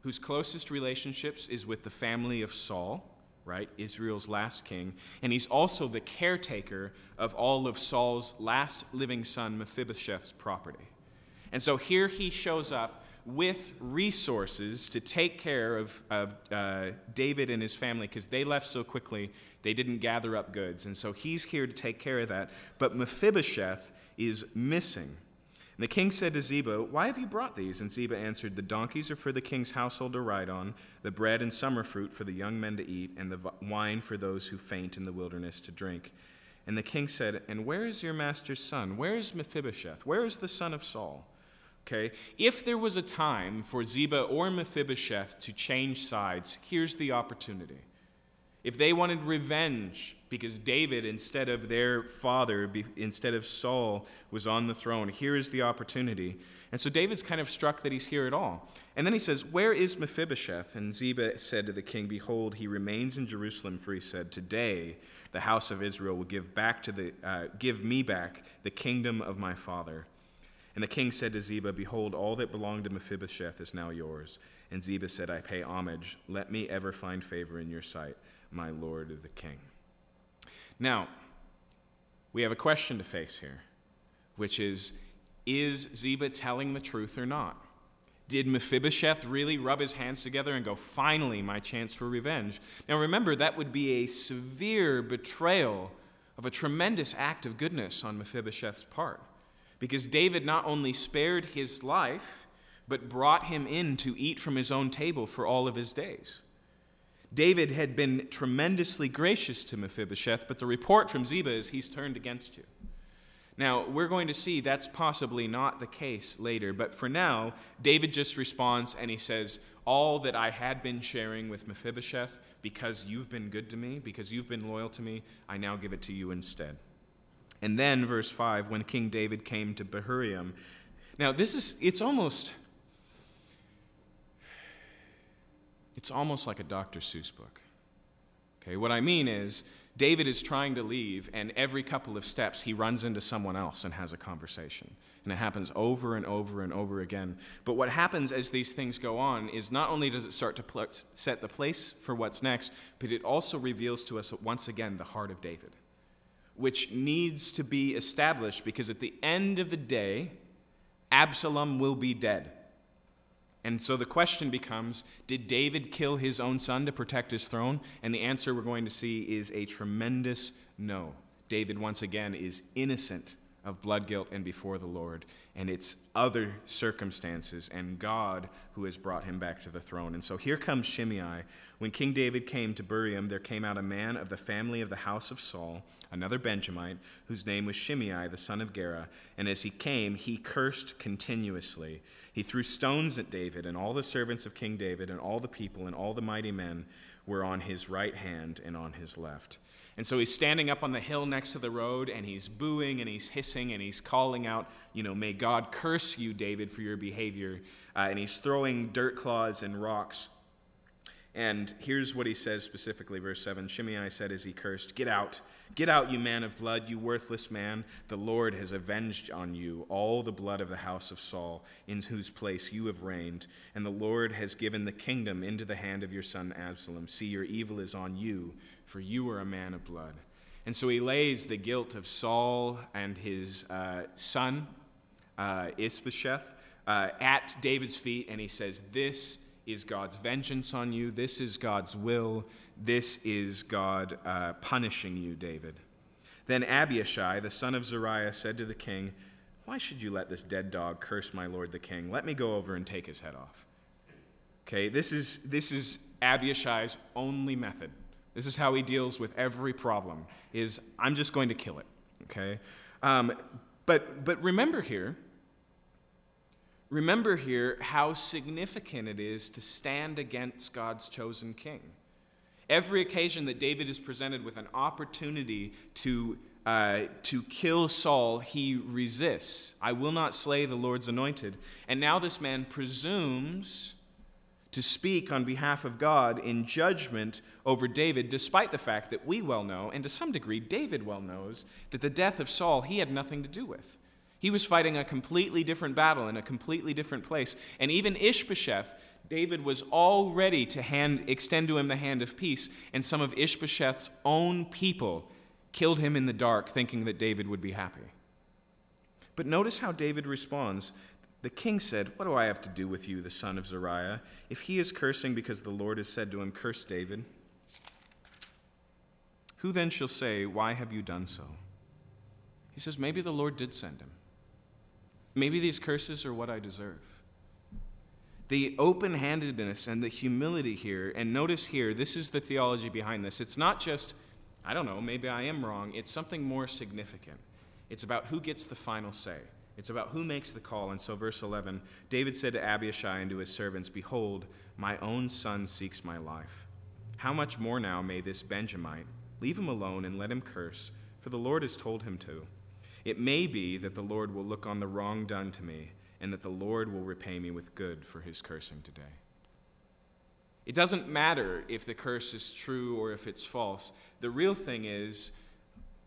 whose closest relationships is with the family of Saul, right? Israel's last king. And he's also the caretaker of all of Saul's last living son, Mephibosheth's property. And so here he shows up with resources to take care of, of uh, David and his family because they left so quickly, they didn't gather up goods. And so he's here to take care of that. But Mephibosheth is missing. And the king said to Ziba, Why have you brought these? And Ziba answered, The donkeys are for the king's household to ride on, the bread and summer fruit for the young men to eat, and the wine for those who faint in the wilderness to drink. And the king said, And where is your master's son? Where is Mephibosheth? Where is the son of Saul? Okay? If there was a time for Ziba or Mephibosheth to change sides, here's the opportunity. If they wanted revenge because David, instead of their father, instead of Saul, was on the throne, here is the opportunity. And so David's kind of struck that he's here at all. And then he says, Where is Mephibosheth? And Ziba said to the king, Behold, he remains in Jerusalem, for he said, Today the house of Israel will give, back to the, uh, give me back the kingdom of my father. And the king said to Ziba, Behold, all that belonged to Mephibosheth is now yours. And Ziba said, I pay homage. Let me ever find favor in your sight, my lord the king. Now, we have a question to face here, which is Is Ziba telling the truth or not? Did Mephibosheth really rub his hands together and go, Finally, my chance for revenge? Now remember, that would be a severe betrayal of a tremendous act of goodness on Mephibosheth's part. Because David not only spared his life, but brought him in to eat from his own table for all of his days. David had been tremendously gracious to Mephibosheth, but the report from Ziba is he's turned against you. Now, we're going to see that's possibly not the case later, but for now, David just responds and he says, All that I had been sharing with Mephibosheth, because you've been good to me, because you've been loyal to me, I now give it to you instead. And then, verse 5, when King David came to Bahurim. Now, this is, it's almost, it's almost like a Dr. Seuss book. Okay, what I mean is, David is trying to leave, and every couple of steps, he runs into someone else and has a conversation. And it happens over and over and over again. But what happens as these things go on is not only does it start to pl- set the place for what's next, but it also reveals to us once again the heart of David, which needs to be established because at the end of the day, Absalom will be dead. And so the question becomes Did David kill his own son to protect his throne? And the answer we're going to see is a tremendous no. David, once again, is innocent of blood guilt and before the Lord, and it's other circumstances and God who has brought him back to the throne. And so here comes Shimei. When King David came to Bahurim, there came out a man of the family of the house of Saul, another Benjamite, whose name was Shimei, the son of Gera. And as he came, he cursed continuously. He threw stones at David, and all the servants of King David, and all the people, and all the mighty men were on his right hand and on his left. And so he's standing up on the hill next to the road and he's booing and he's hissing and he's calling out, you know, may God curse you, David, for your behavior. Uh, and he's throwing dirt clods and rocks. And here's what he says specifically, verse 7 Shimei said as he cursed, Get out, get out, you man of blood, you worthless man. The Lord has avenged on you all the blood of the house of Saul, in whose place you have reigned. And the Lord has given the kingdom into the hand of your son Absalom. See, your evil is on you, for you are a man of blood. And so he lays the guilt of Saul and his uh, son, uh, uh, at David's feet, and he says, This is God's vengeance on you. This is God's will. This is God uh, punishing you, David. Then Abishai, the son of Zeruiah, said to the king, Why should you let this dead dog curse my lord the king? Let me go over and take his head off. Okay, this is, this is Abishai's only method. This is how he deals with every problem, is I'm just going to kill it. Okay? Um, but, but remember here, Remember here how significant it is to stand against God's chosen king. Every occasion that David is presented with an opportunity to, uh, to kill Saul, he resists. I will not slay the Lord's anointed. And now this man presumes to speak on behalf of God in judgment over David, despite the fact that we well know, and to some degree David well knows, that the death of Saul he had nothing to do with. He was fighting a completely different battle in a completely different place. And even Ishbosheth, David was all ready to hand, extend to him the hand of peace, and some of Ishbosheth's own people killed him in the dark, thinking that David would be happy. But notice how David responds. The king said, What do I have to do with you, the son of Zeruiah? If he is cursing because the Lord has said to him, Curse David, who then shall say, Why have you done so? He says, Maybe the Lord did send him. Maybe these curses are what I deserve. The open handedness and the humility here, and notice here, this is the theology behind this. It's not just, I don't know, maybe I am wrong. It's something more significant. It's about who gets the final say. It's about who makes the call. And so, verse 11 David said to Abishai and to his servants, Behold, my own son seeks my life. How much more now may this Benjamite? Leave him alone and let him curse, for the Lord has told him to. It may be that the Lord will look on the wrong done to me, and that the Lord will repay me with good for his cursing today. It doesn't matter if the curse is true or if it's false. The real thing is,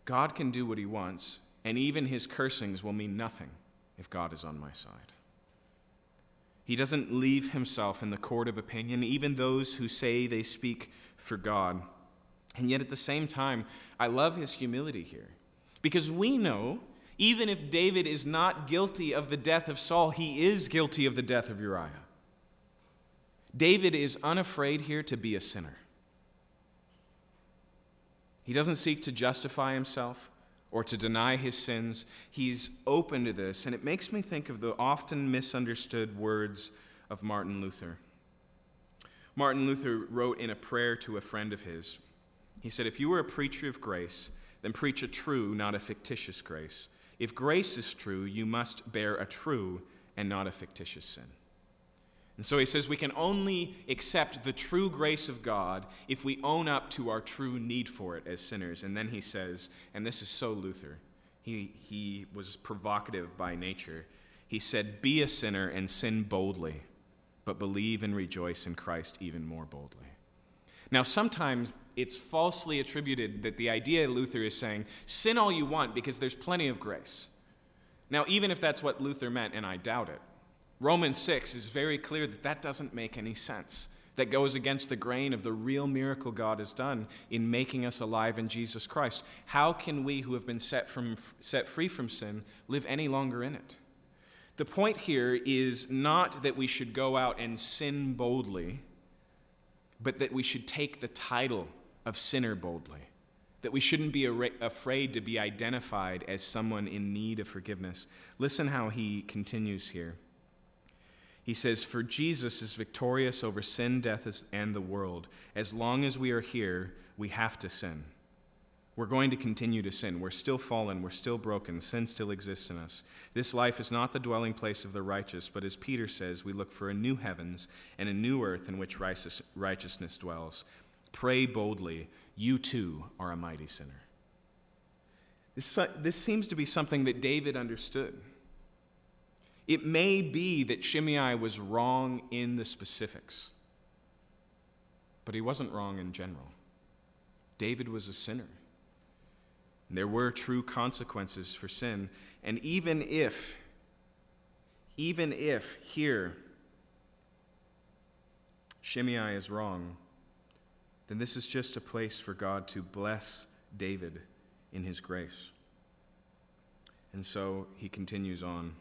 God can do what he wants, and even his cursings will mean nothing if God is on my side. He doesn't leave himself in the court of opinion, even those who say they speak for God. And yet, at the same time, I love his humility here. Because we know even if David is not guilty of the death of Saul, he is guilty of the death of Uriah. David is unafraid here to be a sinner. He doesn't seek to justify himself or to deny his sins. He's open to this, and it makes me think of the often misunderstood words of Martin Luther. Martin Luther wrote in a prayer to a friend of his. He said, If you were a preacher of grace, then preach a true, not a fictitious grace. If grace is true, you must bear a true and not a fictitious sin. And so he says we can only accept the true grace of God if we own up to our true need for it as sinners. And then he says, and this is so Luther, he, he was provocative by nature. He said, Be a sinner and sin boldly, but believe and rejoice in Christ even more boldly. Now, sometimes it's falsely attributed that the idea Luther is saying, sin all you want because there's plenty of grace. Now, even if that's what Luther meant, and I doubt it, Romans 6 is very clear that that doesn't make any sense. That goes against the grain of the real miracle God has done in making us alive in Jesus Christ. How can we who have been set, from, set free from sin live any longer in it? The point here is not that we should go out and sin boldly, but that we should take the title of sinner boldly. That we shouldn't be afraid to be identified as someone in need of forgiveness. Listen how he continues here. He says, For Jesus is victorious over sin, death, and the world. As long as we are here, we have to sin. We're going to continue to sin. We're still fallen. We're still broken. Sin still exists in us. This life is not the dwelling place of the righteous, but as Peter says, we look for a new heavens and a new earth in which righteousness dwells. Pray boldly. You too are a mighty sinner. This, uh, this seems to be something that David understood. It may be that Shimei was wrong in the specifics, but he wasn't wrong in general. David was a sinner. There were true consequences for sin. And even if, even if here Shimei is wrong, then this is just a place for God to bless David in his grace. And so he continues on.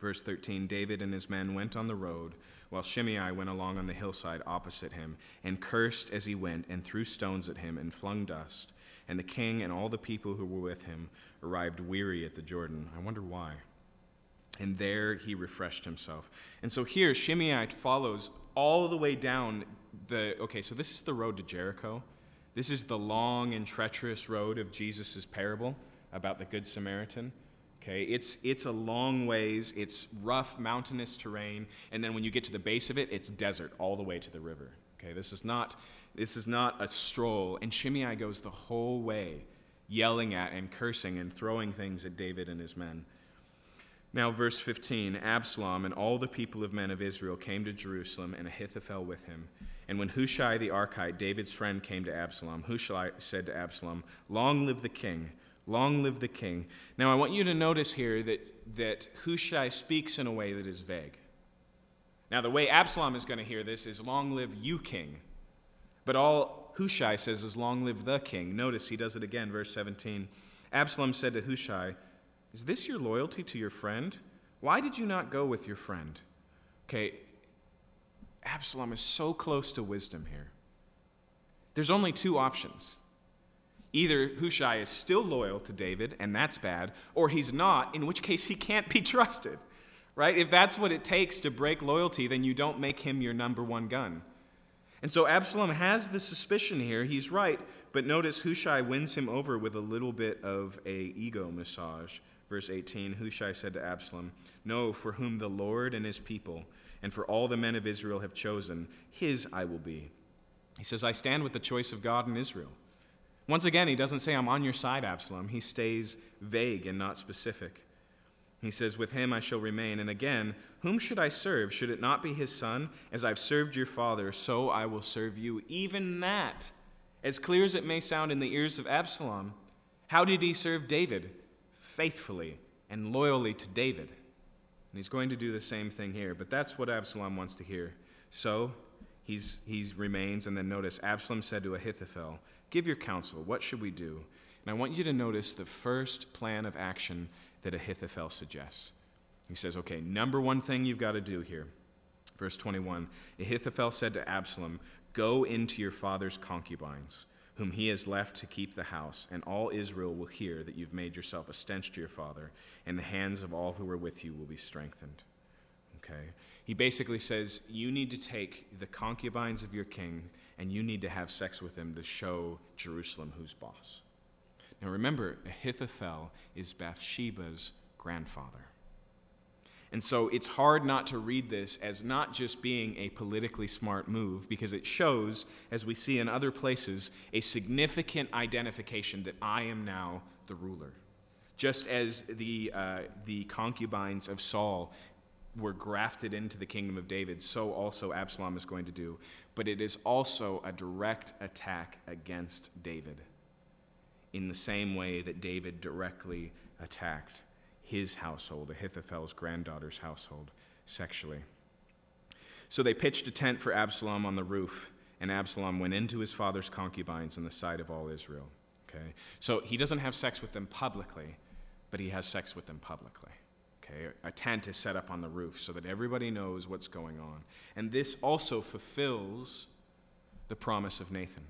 Verse 13 David and his men went on the road, while Shimei went along on the hillside opposite him, and cursed as he went, and threw stones at him, and flung dust. And the king and all the people who were with him arrived weary at the Jordan. I wonder why. And there he refreshed himself. And so here, Shimei follows all the way down the. Okay, so this is the road to Jericho. This is the long and treacherous road of Jesus' parable about the Good Samaritan. Okay, it's, it's a long ways, it's rough, mountainous terrain, and then when you get to the base of it, it's desert all the way to the river. Okay, this is not this is not a stroll. And Shimei goes the whole way, yelling at and cursing and throwing things at David and his men. Now, verse 15 Absalom and all the people of men of Israel came to Jerusalem, and Ahithophel with him. And when Hushai the Archite, David's friend, came to Absalom, Hushai said to Absalom, Long live the king! Long live the king! Now, I want you to notice here that, that Hushai speaks in a way that is vague. Now, the way Absalom is going to hear this is, Long live you, king! But all Hushai says is, Long live the king. Notice he does it again, verse 17. Absalom said to Hushai, Is this your loyalty to your friend? Why did you not go with your friend? Okay, Absalom is so close to wisdom here. There's only two options. Either Hushai is still loyal to David, and that's bad, or he's not, in which case he can't be *laughs* trusted. Right? If that's what it takes to break loyalty, then you don't make him your number one gun. And so Absalom has the suspicion here. He's right, but notice Hushai wins him over with a little bit of a ego massage. Verse 18 Hushai said to Absalom, No, for whom the Lord and his people and for all the men of Israel have chosen, his I will be. He says, I stand with the choice of God and Israel. Once again, he doesn't say, I'm on your side, Absalom. He stays vague and not specific. He says, With him I shall remain. And again, whom should I serve? Should it not be his son? As I've served your father, so I will serve you. Even that, as clear as it may sound in the ears of Absalom, how did he serve David? Faithfully and loyally to David. And he's going to do the same thing here. But that's what Absalom wants to hear. So he's, he remains. And then notice Absalom said to Ahithophel, Give your counsel. What should we do? And I want you to notice the first plan of action that Ahithophel suggests. He says, okay, number one thing you've got to do here. Verse 21 Ahithophel said to Absalom, Go into your father's concubines, whom he has left to keep the house, and all Israel will hear that you've made yourself a stench to your father, and the hands of all who are with you will be strengthened. Okay? He basically says, You need to take the concubines of your king, and you need to have sex with them to show Jerusalem who's boss. Now remember, Ahithophel is Bathsheba's grandfather. And so it's hard not to read this as not just being a politically smart move, because it shows, as we see in other places, a significant identification that I am now the ruler. Just as the, uh, the concubines of Saul were grafted into the kingdom of David, so also Absalom is going to do. But it is also a direct attack against David in the same way that David directly attacked his household, Ahithophel's granddaughter's household, sexually. So they pitched a tent for Absalom on the roof, and Absalom went into his father's concubines in the sight of all Israel. Okay? So he doesn't have sex with them publicly, but he has sex with them publicly. Okay? A tent is set up on the roof so that everybody knows what's going on. And this also fulfills the promise of Nathan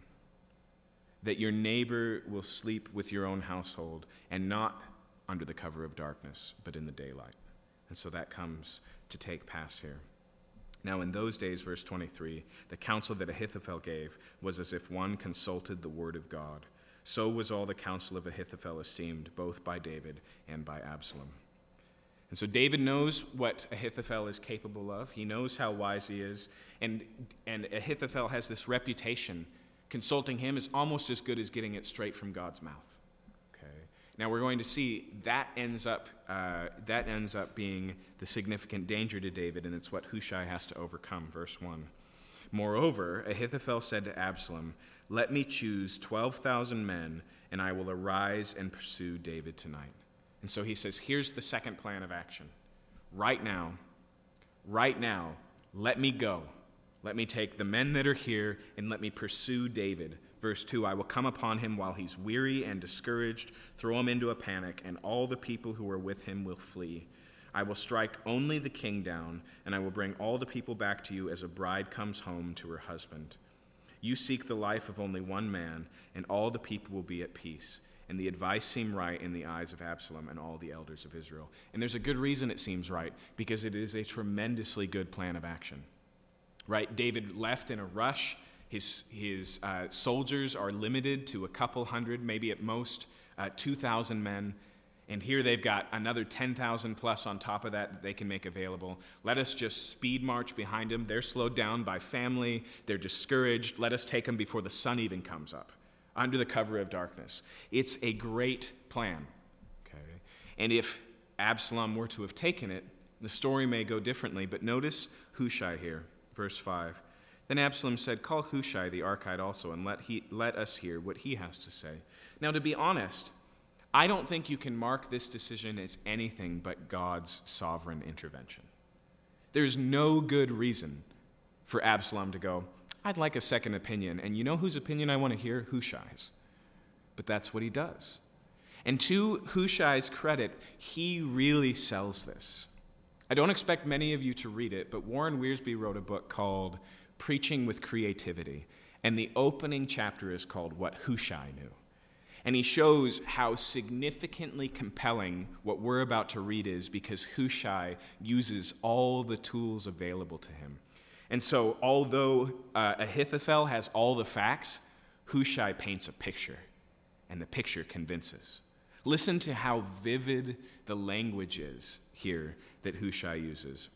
that your neighbor will sleep with your own household and not under the cover of darkness, but in the daylight. And so that comes to take pass here. Now, in those days, verse 23, the counsel that Ahithophel gave was as if one consulted the word of God. So was all the counsel of Ahithophel esteemed, both by David and by Absalom. And so David knows what Ahithophel is capable of. He knows how wise he is. And, and Ahithophel has this reputation. Consulting him is almost as good as getting it straight from God's mouth. Okay. Now we're going to see that ends up uh, that ends up being the significant danger to David, and it's what Hushai has to overcome. Verse one. Moreover, Ahithophel said to Absalom, "Let me choose twelve thousand men, and I will arise and pursue David tonight." And so he says, here's the second plan of action. Right now, right now, let me go. Let me take the men that are here and let me pursue David. Verse 2 I will come upon him while he's weary and discouraged, throw him into a panic, and all the people who are with him will flee. I will strike only the king down, and I will bring all the people back to you as a bride comes home to her husband. You seek the life of only one man, and all the people will be at peace and the advice seemed right in the eyes of Absalom and all the elders of Israel. And there's a good reason it seems right, because it is a tremendously good plan of action. Right? David left in a rush. His, his uh, soldiers are limited to a couple hundred, maybe at most uh, 2,000 men. And here they've got another 10,000 plus on top of that that they can make available. Let us just speed march behind them. They're slowed down by family, they're discouraged. Let us take them before the sun even comes up under the cover of darkness. It's a great plan. Okay? And if Absalom were to have taken it, the story may go differently, but notice Hushai here, verse 5. Then Absalom said, Call Hushai the Archite also, and let, he, let us hear what he has to say. Now, to be honest, I don't think you can mark this decision as anything but God's sovereign intervention. There's no good reason for Absalom to go, I'd like a second opinion. And you know whose opinion I want to hear? Hushai's. But that's what he does. And to Hushai's credit, he really sells this. I don't expect many of you to read it, but Warren Wiersbe wrote a book called Preaching with Creativity. And the opening chapter is called What Hushai Knew. And he shows how significantly compelling what we're about to read is because Hushai uses all the tools available to him. And so, although uh, Ahithophel has all the facts, Hushai paints a picture, and the picture convinces. Listen to how vivid the language is here that Hushai uses.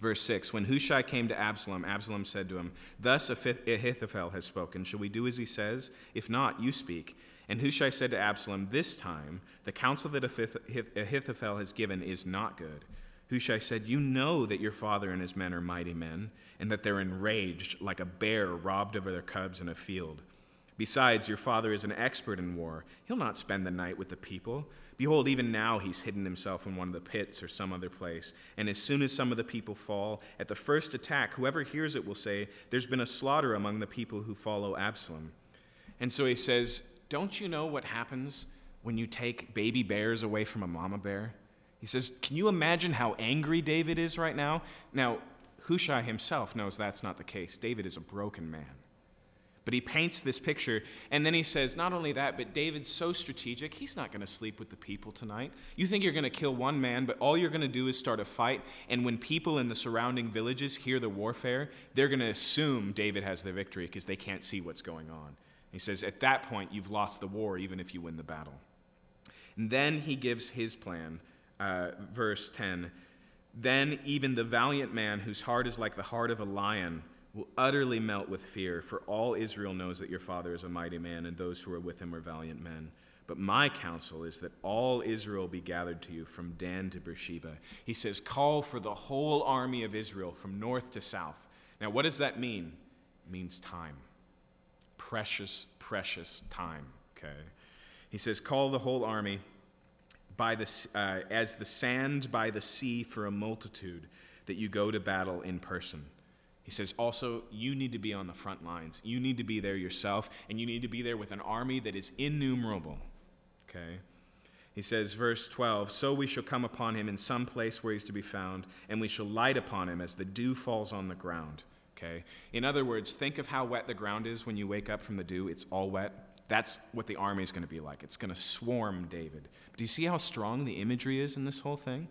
Verse 6 When Hushai came to Absalom, Absalom said to him, Thus Ahithophel has spoken. Shall we do as he says? If not, you speak. And Hushai said to Absalom, This time the counsel that Ahithophel has given is not good. Hushai said, You know that your father and his men are mighty men, and that they're enraged like a bear robbed of their cubs in a field. Besides, your father is an expert in war. He'll not spend the night with the people. Behold, even now he's hidden himself in one of the pits or some other place. And as soon as some of the people fall, at the first attack, whoever hears it will say, There's been a slaughter among the people who follow Absalom. And so he says, Don't you know what happens when you take baby bears away from a mama bear? He says, Can you imagine how angry David is right now? Now, Hushai himself knows that's not the case. David is a broken man. But he paints this picture, and then he says, Not only that, but David's so strategic, he's not going to sleep with the people tonight. You think you're going to kill one man, but all you're going to do is start a fight, and when people in the surrounding villages hear the warfare, they're going to assume David has the victory because they can't see what's going on. He says, At that point, you've lost the war, even if you win the battle. And then he gives his plan uh, verse 10 Then even the valiant man whose heart is like the heart of a lion will utterly melt with fear, for all Israel knows that your father is a mighty man, and those who are with him are valiant men. But my counsel is that all Israel be gathered to you from Dan to Beersheba. He says, Call for the whole army of Israel from north to south. Now, what does that mean? It means time. Precious, precious time. Okay? He says, Call the whole army by the, uh, as the sand by the sea for a multitude, that you go to battle in person. He says, also, you need to be on the front lines. You need to be there yourself, and you need to be there with an army that is innumerable. Okay? He says, verse 12, So we shall come upon him in some place where he's to be found, and we shall light upon him as the dew falls on the ground. Okay? In other words, think of how wet the ground is when you wake up from the dew. It's all wet. That's what the army is going to be like. It's going to swarm David. Do you see how strong the imagery is in this whole thing?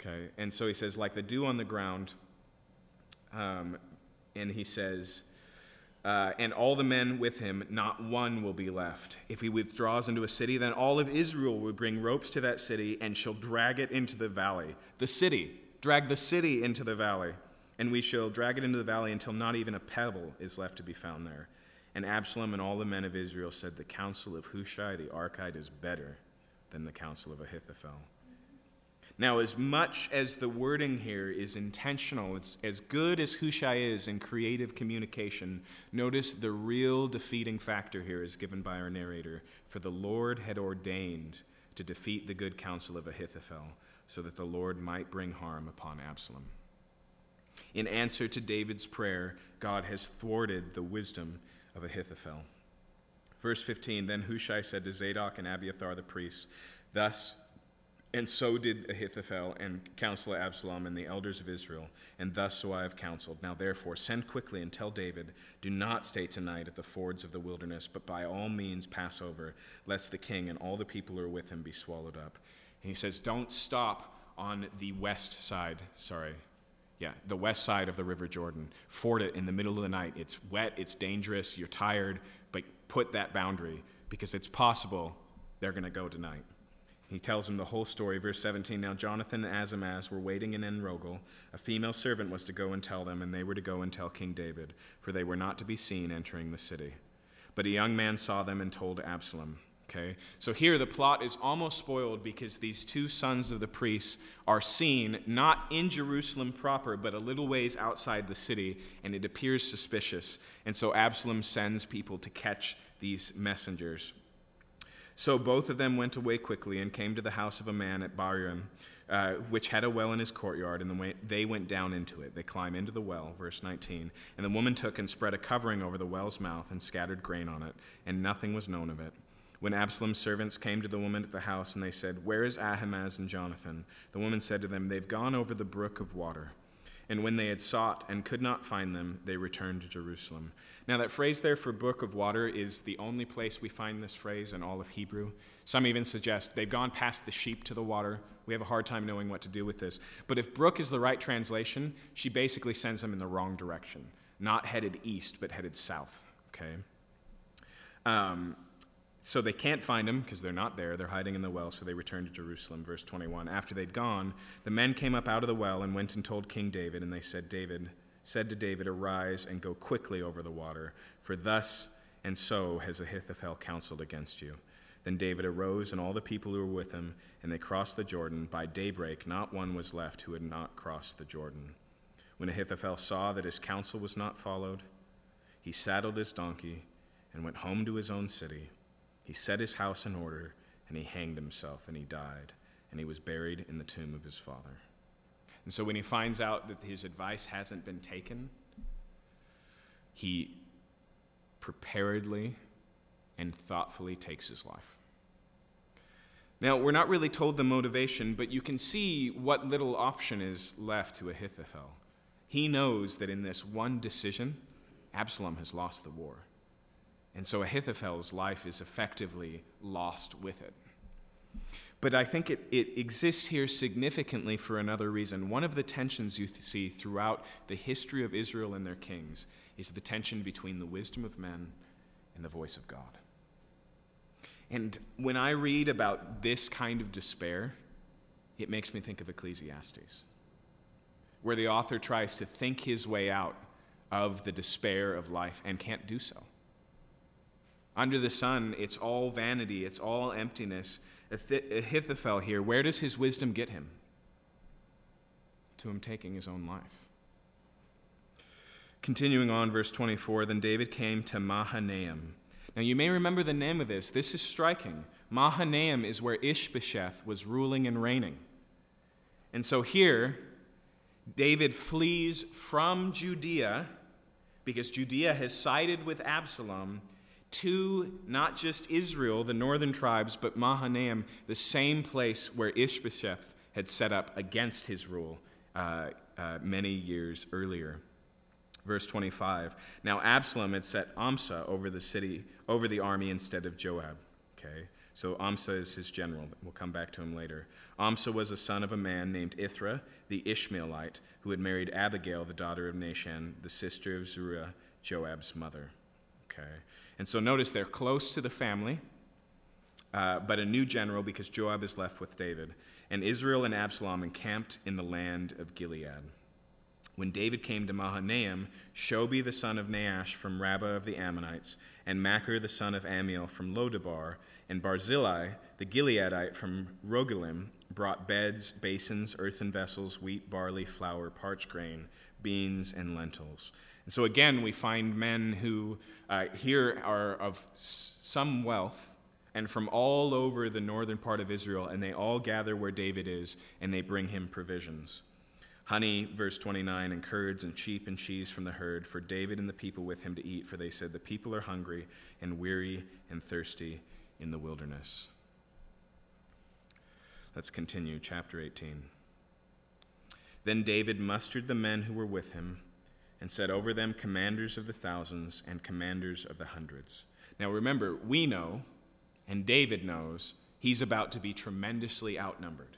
Okay, and so he says, like the dew on the ground, um, and he says, uh, and all the men with him, not one will be left. If he withdraws into a city, then all of Israel will bring ropes to that city and shall drag it into the valley. The city, drag the city into the valley, and we shall drag it into the valley until not even a pebble is left to be found there. And Absalom and all the men of Israel said, The counsel of Hushai the Archite is better than the counsel of Ahithophel. Now, as much as the wording here is intentional, it's as good as Hushai is in creative communication, notice the real defeating factor here is given by our narrator. For the Lord had ordained to defeat the good counsel of Ahithophel, so that the Lord might bring harm upon Absalom. In answer to David's prayer, God has thwarted the wisdom of Ahithophel. Verse 15 Then Hushai said to Zadok and Abiathar the priests, Thus, and so did Ahithophel and counselor Absalom and the elders of Israel, and thus so I have counseled. Now therefore, send quickly and tell David, Do not stay tonight at the fords of the wilderness, but by all means pass over, lest the king and all the people who are with him be swallowed up. And he says, Don't stop on the west side, sorry, yeah, the west side of the River Jordan. Ford it in the middle of the night. It's wet, it's dangerous, you're tired, but put that boundary because it's possible they're going to go tonight. He tells him the whole story. Verse 17 Now Jonathan and Ahimaaz were waiting in Enrogel. A female servant was to go and tell them, and they were to go and tell King David, for they were not to be seen entering the city. But a young man saw them and told Absalom. Okay? So here the plot is almost spoiled because these two sons of the priests are seen not in Jerusalem proper, but a little ways outside the city, and it appears suspicious. And so Absalom sends people to catch these messengers. So both of them went away quickly and came to the house of a man at Bahurim, uh, which had a well in his courtyard, and the they went down into it. They climb into the well, verse 19. And the woman took and spread a covering over the well's mouth and scattered grain on it, and nothing was known of it. When Absalom's servants came to the woman at the house, and they said, Where is Ahimaaz and Jonathan? The woman said to them, They've gone over the brook of water. And when they had sought and could not find them, they returned to Jerusalem. Now, that phrase there for brook of water is the only place we find this phrase in all of Hebrew. Some even suggest they've gone past the sheep to the water. We have a hard time knowing what to do with this. But if brook is the right translation, she basically sends them in the wrong direction, not headed east, but headed south. Okay? Um, so they can't find him because they're not there. They're hiding in the well, so they return to Jerusalem. Verse 21. After they'd gone, the men came up out of the well and went and told King David, and they said, David said to David, Arise and go quickly over the water, for thus and so has Ahithophel counseled against you. Then David arose and all the people who were with him, and they crossed the Jordan. By daybreak, not one was left who had not crossed the Jordan. When Ahithophel saw that his counsel was not followed, he saddled his donkey and went home to his own city. He set his house in order, and he hanged himself, and he died, and he was buried in the tomb of his father. And so when he finds out that his advice hasn't been taken, he preparedly and thoughtfully takes his life. Now, we're not really told the motivation, but you can see what little option is left to Ahithophel. He knows that in this one decision, Absalom has lost the war. And so Ahithophel's life is effectively lost with it. But I think it, it exists here significantly for another reason. One of the tensions you th- see throughout the history of Israel and their kings is the tension between the wisdom of men and the voice of God. And when I read about this kind of despair, it makes me think of Ecclesiastes, where the author tries to think his way out of the despair of life and can't do so. Under the sun, it's all vanity, it's all emptiness. Ahithophel here, where does his wisdom get him? To him taking his own life. Continuing on, verse 24 Then David came to Mahanaim. Now, you may remember the name of this. This is striking. Mahanaim is where Ishbosheth was ruling and reigning. And so here, David flees from Judea because Judea has sided with Absalom to not just Israel, the northern tribes, but Mahanaim, the same place where Ishbosheth had set up against his rule uh, uh, many years earlier. Verse 25. Now Absalom had set Amasa over the city, over the army instead of Joab. Okay, so Amasa is his general. We'll come back to him later. Amasa was a son of a man named Ithra, the Ishmaelite, who had married Abigail, the daughter of Nahshon, the sister of Zeruiah, Joab's mother. Okay, and so notice they're close to the family, uh, but a new general because Joab is left with David. And Israel and Absalom encamped in the land of Gilead. When David came to Mahanaim, Shobi the son of Nahash from Rabbah of the Ammonites, and Machir the son of Ammiel from Lodebar, and Barzillai the Gileadite from Rogelim brought beds, basins, earthen vessels, wheat, barley, flour, parched grain, beans, and lentils. And so again, we find men who uh, here are of some wealth and from all over the northern part of Israel, and they all gather where David is, and they bring him provisions honey, verse 29, and curds and sheep and cheese from the herd for David and the people with him to eat, for they said, The people are hungry and weary and thirsty in the wilderness. Let's continue, chapter 18. Then David mustered the men who were with him and set over them commanders of the thousands and commanders of the hundreds. Now remember, we know, and David knows, he's about to be tremendously outnumbered.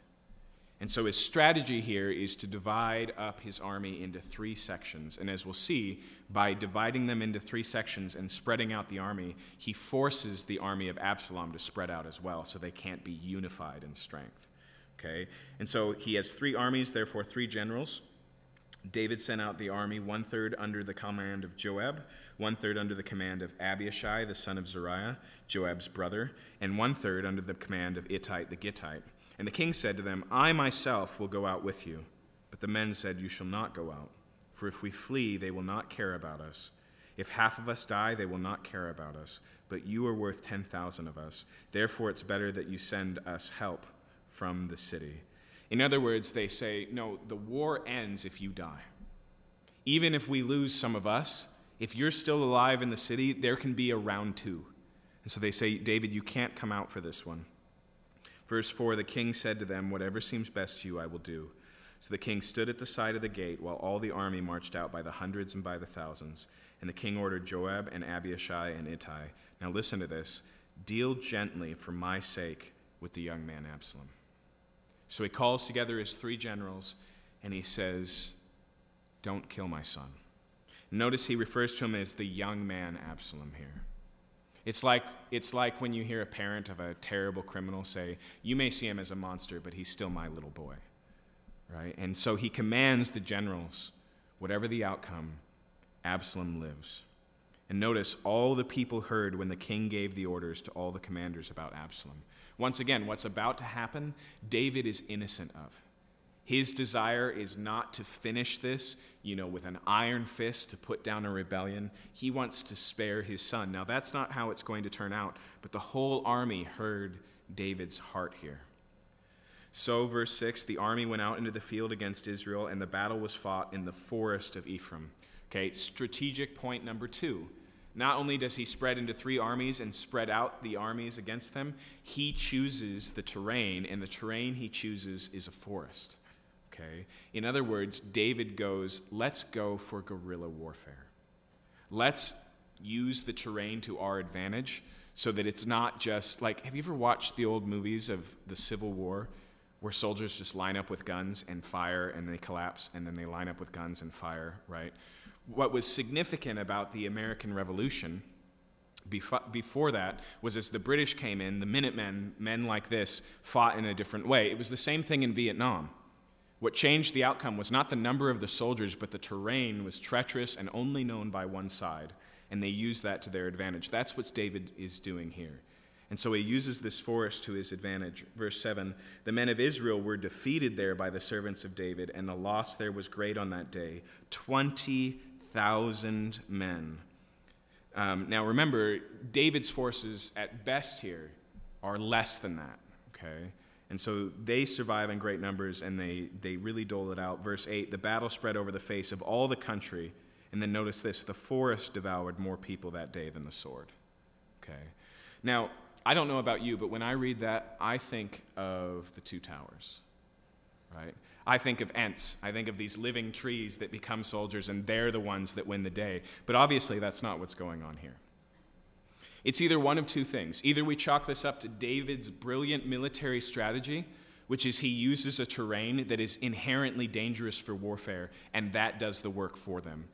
And so his strategy here is to divide up his army into three sections. And as we'll see, by dividing them into three sections and spreading out the army, he forces the army of Absalom to spread out as well, so they can't be unified in strength. Okay? And so he has three armies, therefore, three generals. David sent out the army, one third under the command of Joab, one third under the command of Abishai, the son of Zeruiah, Joab's brother, and one third under the command of Ittai the Gittite. And the king said to them, I myself will go out with you. But the men said, You shall not go out, for if we flee, they will not care about us. If half of us die, they will not care about us. But you are worth 10,000 of us. Therefore, it's better that you send us help from the city. In other words, they say, No, the war ends if you die. Even if we lose some of us, if you're still alive in the city, there can be a round two. And so they say, David, you can't come out for this one. Verse 4 The king said to them, Whatever seems best to you, I will do. So the king stood at the side of the gate while all the army marched out by the hundreds and by the thousands. And the king ordered Joab and Abishai and Ittai. Now listen to this deal gently for my sake with the young man Absalom. So he calls together his three generals and he says, Don't kill my son. Notice he refers to him as the young man Absalom here. It's like, it's like when you hear a parent of a terrible criminal say, You may see him as a monster, but he's still my little boy. Right? And so he commands the generals, whatever the outcome, Absalom lives. And notice all the people heard when the king gave the orders to all the commanders about Absalom. Once again, what's about to happen, David is innocent of. His desire is not to finish this, you know, with an iron fist to put down a rebellion. He wants to spare his son. Now, that's not how it's going to turn out, but the whole army heard David's heart here. So, verse 6 the army went out into the field against Israel, and the battle was fought in the forest of Ephraim. Okay, strategic point number two. Not only does he spread into three armies and spread out the armies against them, he chooses the terrain, and the terrain he chooses is a forest okay? In other words, David goes, let's go for guerrilla warfare. Let's use the terrain to our advantage so that it's not just like have you ever watched the old movies of the Civil War where soldiers just line up with guns and fire and they collapse and then they line up with guns and fire, right? What was significant about the American Revolution before that was as the British came in, the Minutemen, men like this, fought in a different way. It was the same thing in Vietnam. What changed the outcome was not the number of the soldiers, but the terrain was treacherous and only known by one side, and they used that to their advantage. That's what David is doing here. And so he uses this forest to his advantage. Verse 7 The men of Israel were defeated there by the servants of David, and the loss there was great on that day 20,000 men. Um, now remember, David's forces at best here are less than that, okay? And so they survive in great numbers and they, they really dole it out. Verse 8 the battle spread over the face of all the country. And then notice this the forest devoured more people that day than the sword. Okay? Now, I don't know about you, but when I read that, I think of the two towers? I think of Ents. I think of these living trees that become soldiers, and they're the ones that win the day. But obviously, that's not what's going on here. It's either one of two things. Either we chalk this up to David's brilliant military strategy, which is he uses a terrain that is inherently dangerous for warfare, and that does the work for them.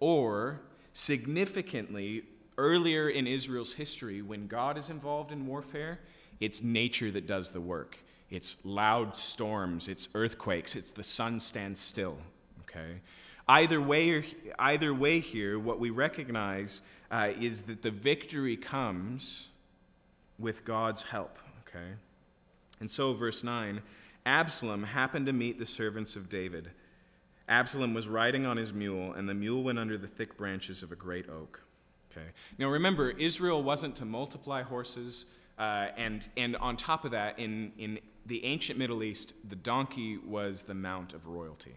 Or, significantly, earlier in Israel's history, when God is involved in warfare, it's nature that does the work. It's loud storms, it's earthquakes, it's the sun stands still. Okay? Either way, either way here, what we recognize uh, is that the victory comes with God's help. Okay? And so, verse 9 Absalom happened to meet the servants of David. Absalom was riding on his mule, and the mule went under the thick branches of a great oak. Okay. Now remember, Israel wasn't to multiply horses, uh, and, and on top of that, in, in the ancient Middle East, the donkey was the mount of royalty.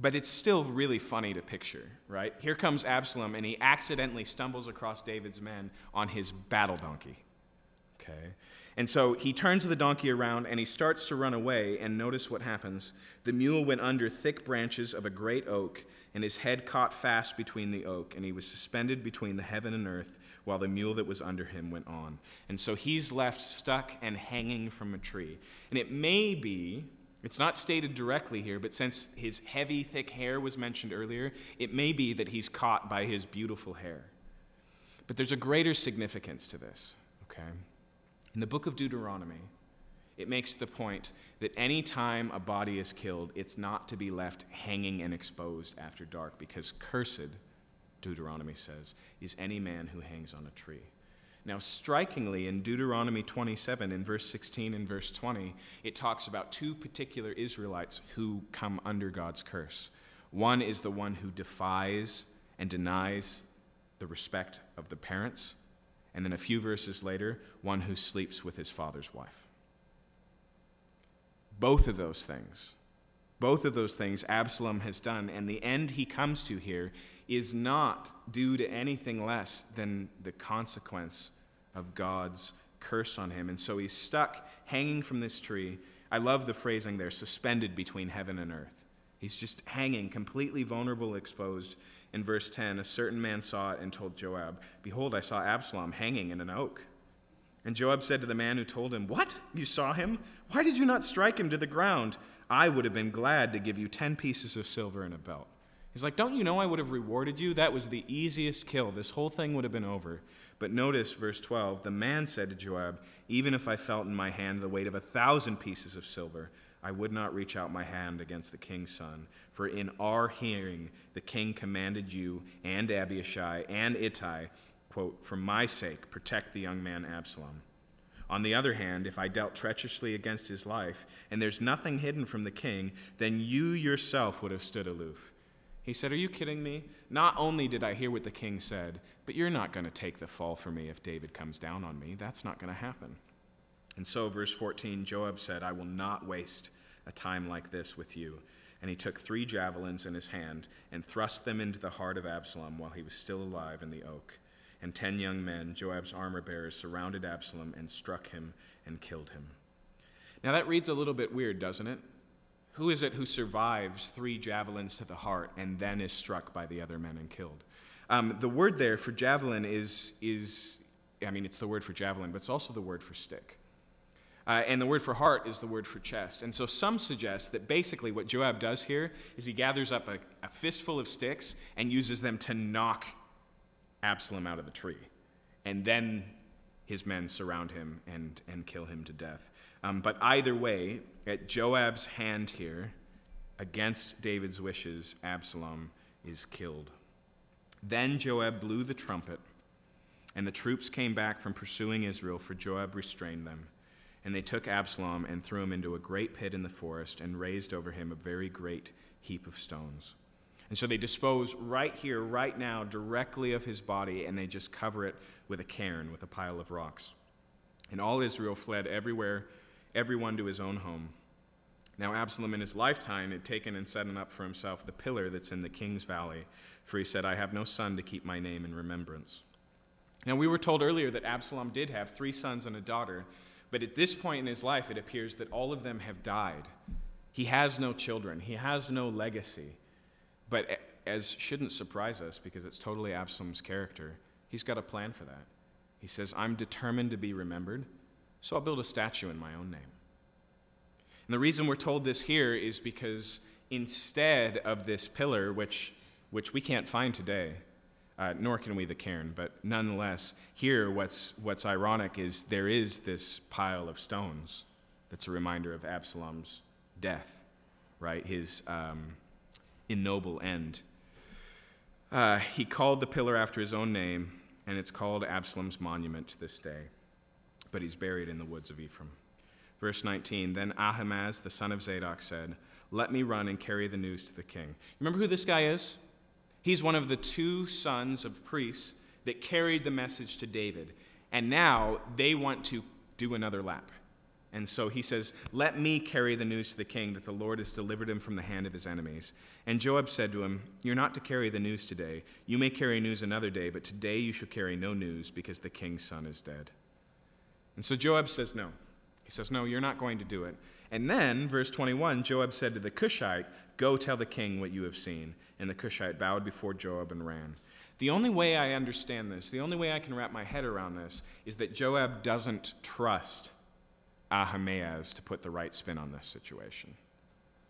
But it's still really funny to picture, right? Here comes Absalom, and he accidentally stumbles across David's men on his battle donkey. Okay? And so he turns the donkey around and he starts to run away, and notice what happens. The mule went under thick branches of a great oak, and his head caught fast between the oak, and he was suspended between the heaven and earth, while the mule that was under him went on. And so he's left stuck and hanging from a tree. And it may be it's not stated directly here, but since his heavy, thick hair was mentioned earlier, it may be that he's caught by his beautiful hair. But there's a greater significance to this, okay? In the book of Deuteronomy, it makes the point that any time a body is killed, it's not to be left hanging and exposed after dark, because cursed, Deuteronomy says, is any man who hangs on a tree. Now, strikingly, in Deuteronomy 27, in verse 16 and verse 20, it talks about two particular Israelites who come under God's curse. One is the one who defies and denies the respect of the parents, and then a few verses later, one who sleeps with his father's wife. Both of those things, both of those things Absalom has done, and the end he comes to here is not due to anything less than the consequence of God's curse on him. And so he's stuck hanging from this tree. I love the phrasing there suspended between heaven and earth. He's just hanging, completely vulnerable, exposed. In verse 10, a certain man saw it and told Joab, Behold, I saw Absalom hanging in an oak. And Joab said to the man who told him, What? You saw him? Why did you not strike him to the ground? I would have been glad to give you ten pieces of silver and a belt. He's like, Don't you know I would have rewarded you? That was the easiest kill. This whole thing would have been over. But notice verse 12 the man said to Joab, Even if I felt in my hand the weight of a thousand pieces of silver, I would not reach out my hand against the king's son. For in our hearing the king commanded you and Abishai and Ittai, quote, For my sake, protect the young man Absalom. On the other hand, if I dealt treacherously against his life, and there's nothing hidden from the king, then you yourself would have stood aloof. He said, Are you kidding me? Not only did I hear what the king said, but you're not going to take the fall for me if David comes down on me. That's not going to happen. And so, verse 14 Joab said, I will not waste a time like this with you. And he took three javelins in his hand and thrust them into the heart of Absalom while he was still alive in the oak. And ten young men, Joab's armor bearers, surrounded Absalom and struck him and killed him. Now that reads a little bit weird, doesn't it? Who is it who survives three javelins to the heart and then is struck by the other men and killed? Um, the word there for javelin is, is, I mean, it's the word for javelin, but it's also the word for stick. Uh, and the word for heart is the word for chest. And so some suggest that basically what Joab does here is he gathers up a, a fistful of sticks and uses them to knock Absalom out of the tree. And then his men surround him and, and kill him to death. Um, but either way, at Joab's hand here, against David's wishes, Absalom is killed. Then Joab blew the trumpet, and the troops came back from pursuing Israel, for Joab restrained them. And they took Absalom and threw him into a great pit in the forest and raised over him a very great heap of stones. And so they dispose right here, right now, directly of his body, and they just cover it with a cairn, with a pile of rocks. And all Israel fled everywhere, everyone to his own home. Now, Absalom in his lifetime had taken and set up for himself the pillar that's in the king's valley, for he said, I have no son to keep my name in remembrance. Now, we were told earlier that Absalom did have three sons and a daughter, but at this point in his life, it appears that all of them have died. He has no children, he has no legacy. But as shouldn't surprise us because it's totally Absalom's character, he's got a plan for that. He says, I'm determined to be remembered, so I'll build a statue in my own name. And the reason we're told this here is because instead of this pillar, which, which we can't find today, uh, nor can we the cairn, but nonetheless, here what's, what's ironic is there is this pile of stones that's a reminder of Absalom's death, right? His um, ignoble end. Uh, he called the pillar after his own name, and it's called Absalom's monument to this day. But he's buried in the woods of Ephraim. Verse 19 Then Ahimaaz, the son of Zadok, said, Let me run and carry the news to the king. Remember who this guy is? He's one of the two sons of priests that carried the message to David. And now they want to do another lap. And so he says, Let me carry the news to the king that the Lord has delivered him from the hand of his enemies. And Joab said to him, You're not to carry the news today. You may carry news another day, but today you shall carry no news because the king's son is dead. And so Joab says, No. He says, No, you're not going to do it. And then, verse 21, Joab said to the Cushite, Go tell the king what you have seen. And the Cushite bowed before Joab and ran. The only way I understand this, the only way I can wrap my head around this, is that Joab doesn't trust Ahimaaz to put the right spin on this situation.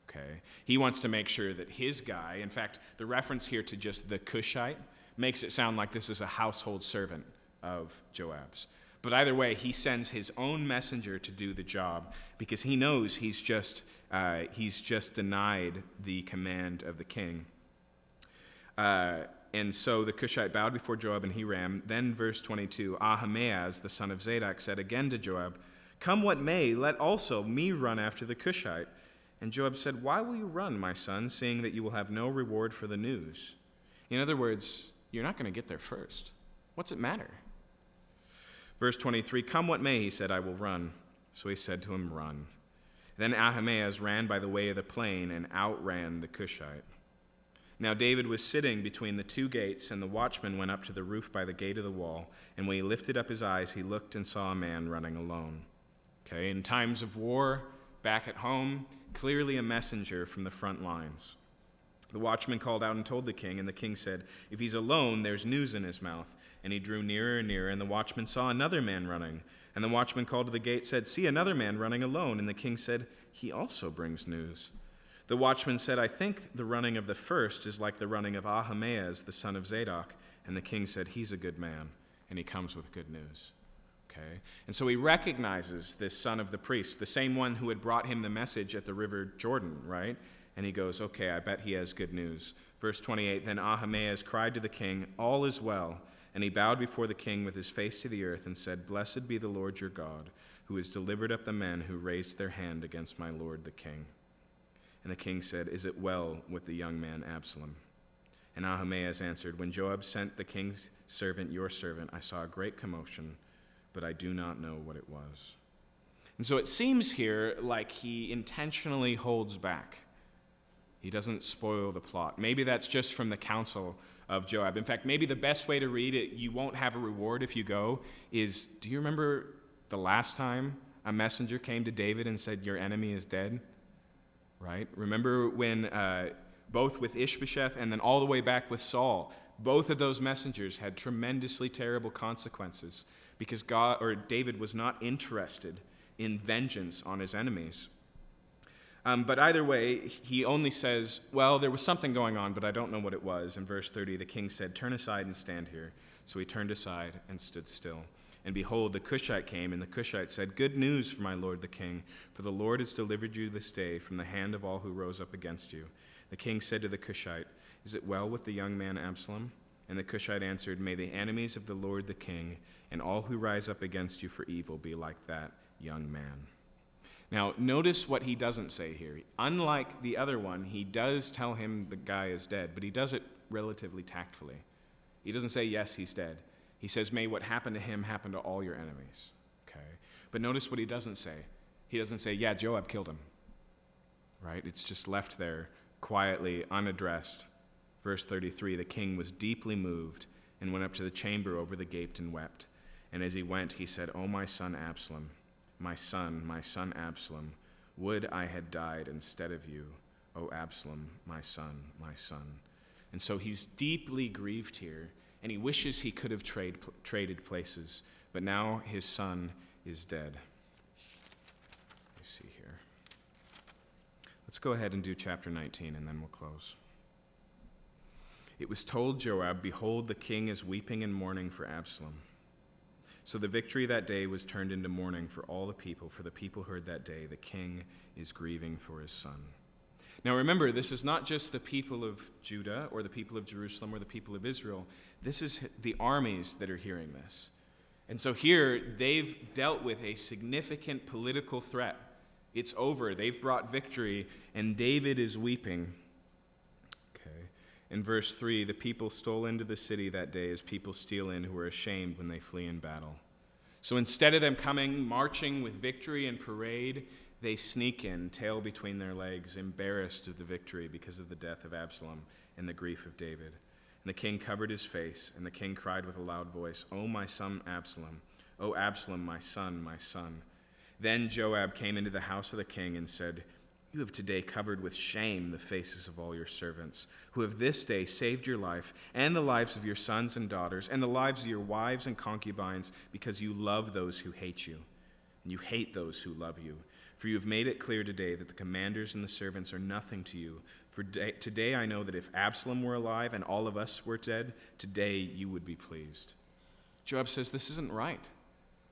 Okay? He wants to make sure that his guy, in fact, the reference here to just the Cushite makes it sound like this is a household servant of Joab's. But either way, he sends his own messenger to do the job because he knows he's just, uh, he's just denied the command of the king. Uh, and so the Cushite bowed before Joab and he ran. Then, verse 22 Ahimaaz, the son of Zadok, said again to Joab, Come what may, let also me run after the Cushite. And Joab said, Why will you run, my son, seeing that you will have no reward for the news? In other words, you're not going to get there first. What's it matter? Verse 23 Come what may, he said, I will run. So he said to him, Run. Then Ahimaaz ran by the way of the plain and outran the Cushite. Now David was sitting between the two gates, and the watchman went up to the roof by the gate of the wall. And when he lifted up his eyes, he looked and saw a man running alone. Okay, in times of war, back at home, clearly a messenger from the front lines. The watchman called out and told the king, and the king said, If he's alone, there's news in his mouth. And he drew nearer and nearer, and the watchman saw another man running. And the watchman called to the gate, said, See another man running alone. And the king said, He also brings news. The watchman said, I think the running of the first is like the running of Ahimaaz, the son of Zadok. And the king said, He's a good man, and he comes with good news. Okay? And so he recognizes this son of the priest, the same one who had brought him the message at the river Jordan, right? And he goes, Okay, I bet he has good news. Verse 28 Then Ahimaaz cried to the king, All is well. And he bowed before the king with his face to the earth and said, Blessed be the Lord your God, who has delivered up the men who raised their hand against my lord the king. And the king said, Is it well with the young man Absalom? And Ahimaaz answered, When Joab sent the king's servant, your servant, I saw a great commotion but I do not know what it was. And so it seems here like he intentionally holds back. He doesn't spoil the plot. Maybe that's just from the counsel of Joab. In fact, maybe the best way to read it, you won't have a reward if you go, is do you remember the last time a messenger came to David and said, Your enemy is dead? Right? Remember when uh, both with Ishbosheth and then all the way back with Saul, both of those messengers had tremendously terrible consequences because God or David was not interested in vengeance on his enemies. Um, but either way, he only says, Well, there was something going on, but I don't know what it was. In verse 30, the king said, Turn aside and stand here. So he turned aside and stood still. And behold, the Cushite came, and the Cushite said, Good news for my lord the king, for the Lord has delivered you this day from the hand of all who rose up against you. The king said to the Cushite, Is it well with the young man Absalom? And the Cushite answered, May the enemies of the Lord the king and all who rise up against you for evil be like that young man. Now, notice what he doesn't say here. Unlike the other one, he does tell him the guy is dead, but he does it relatively tactfully. He doesn't say, Yes, he's dead. He says, May what happened to him happen to all your enemies. Okay? But notice what he doesn't say. He doesn't say, Yeah, Joab killed him. Right? It's just left there quietly, unaddressed. Verse 33 The king was deeply moved and went up to the chamber over the gate and wept. And as he went, he said, O my son Absalom, my son, my son Absalom, would I had died instead of you, O Absalom, my son, my son. And so he's deeply grieved here, and he wishes he could have trade, traded places, but now his son is dead. Let me see here. Let's go ahead and do chapter 19, and then we'll close. It was told Joab, Behold, the king is weeping and mourning for Absalom. So the victory that day was turned into mourning for all the people, for the people heard that day, The king is grieving for his son. Now remember, this is not just the people of Judah or the people of Jerusalem or the people of Israel. This is the armies that are hearing this. And so here, they've dealt with a significant political threat. It's over. They've brought victory, and David is weeping. In verse 3, the people stole into the city that day as people steal in who are ashamed when they flee in battle. So instead of them coming, marching with victory and parade, they sneak in, tail between their legs, embarrassed of the victory because of the death of Absalom and the grief of David. And the king covered his face, and the king cried with a loud voice, O my son Absalom, O Absalom, my son, my son. Then Joab came into the house of the king and said, You have today covered with shame the faces of all your servants, who have this day saved your life, and the lives of your sons and daughters, and the lives of your wives and concubines, because you love those who hate you, and you hate those who love you. For you have made it clear today that the commanders and the servants are nothing to you. For day, today I know that if Absalom were alive and all of us were dead, today you would be pleased. Joab says, This isn't right.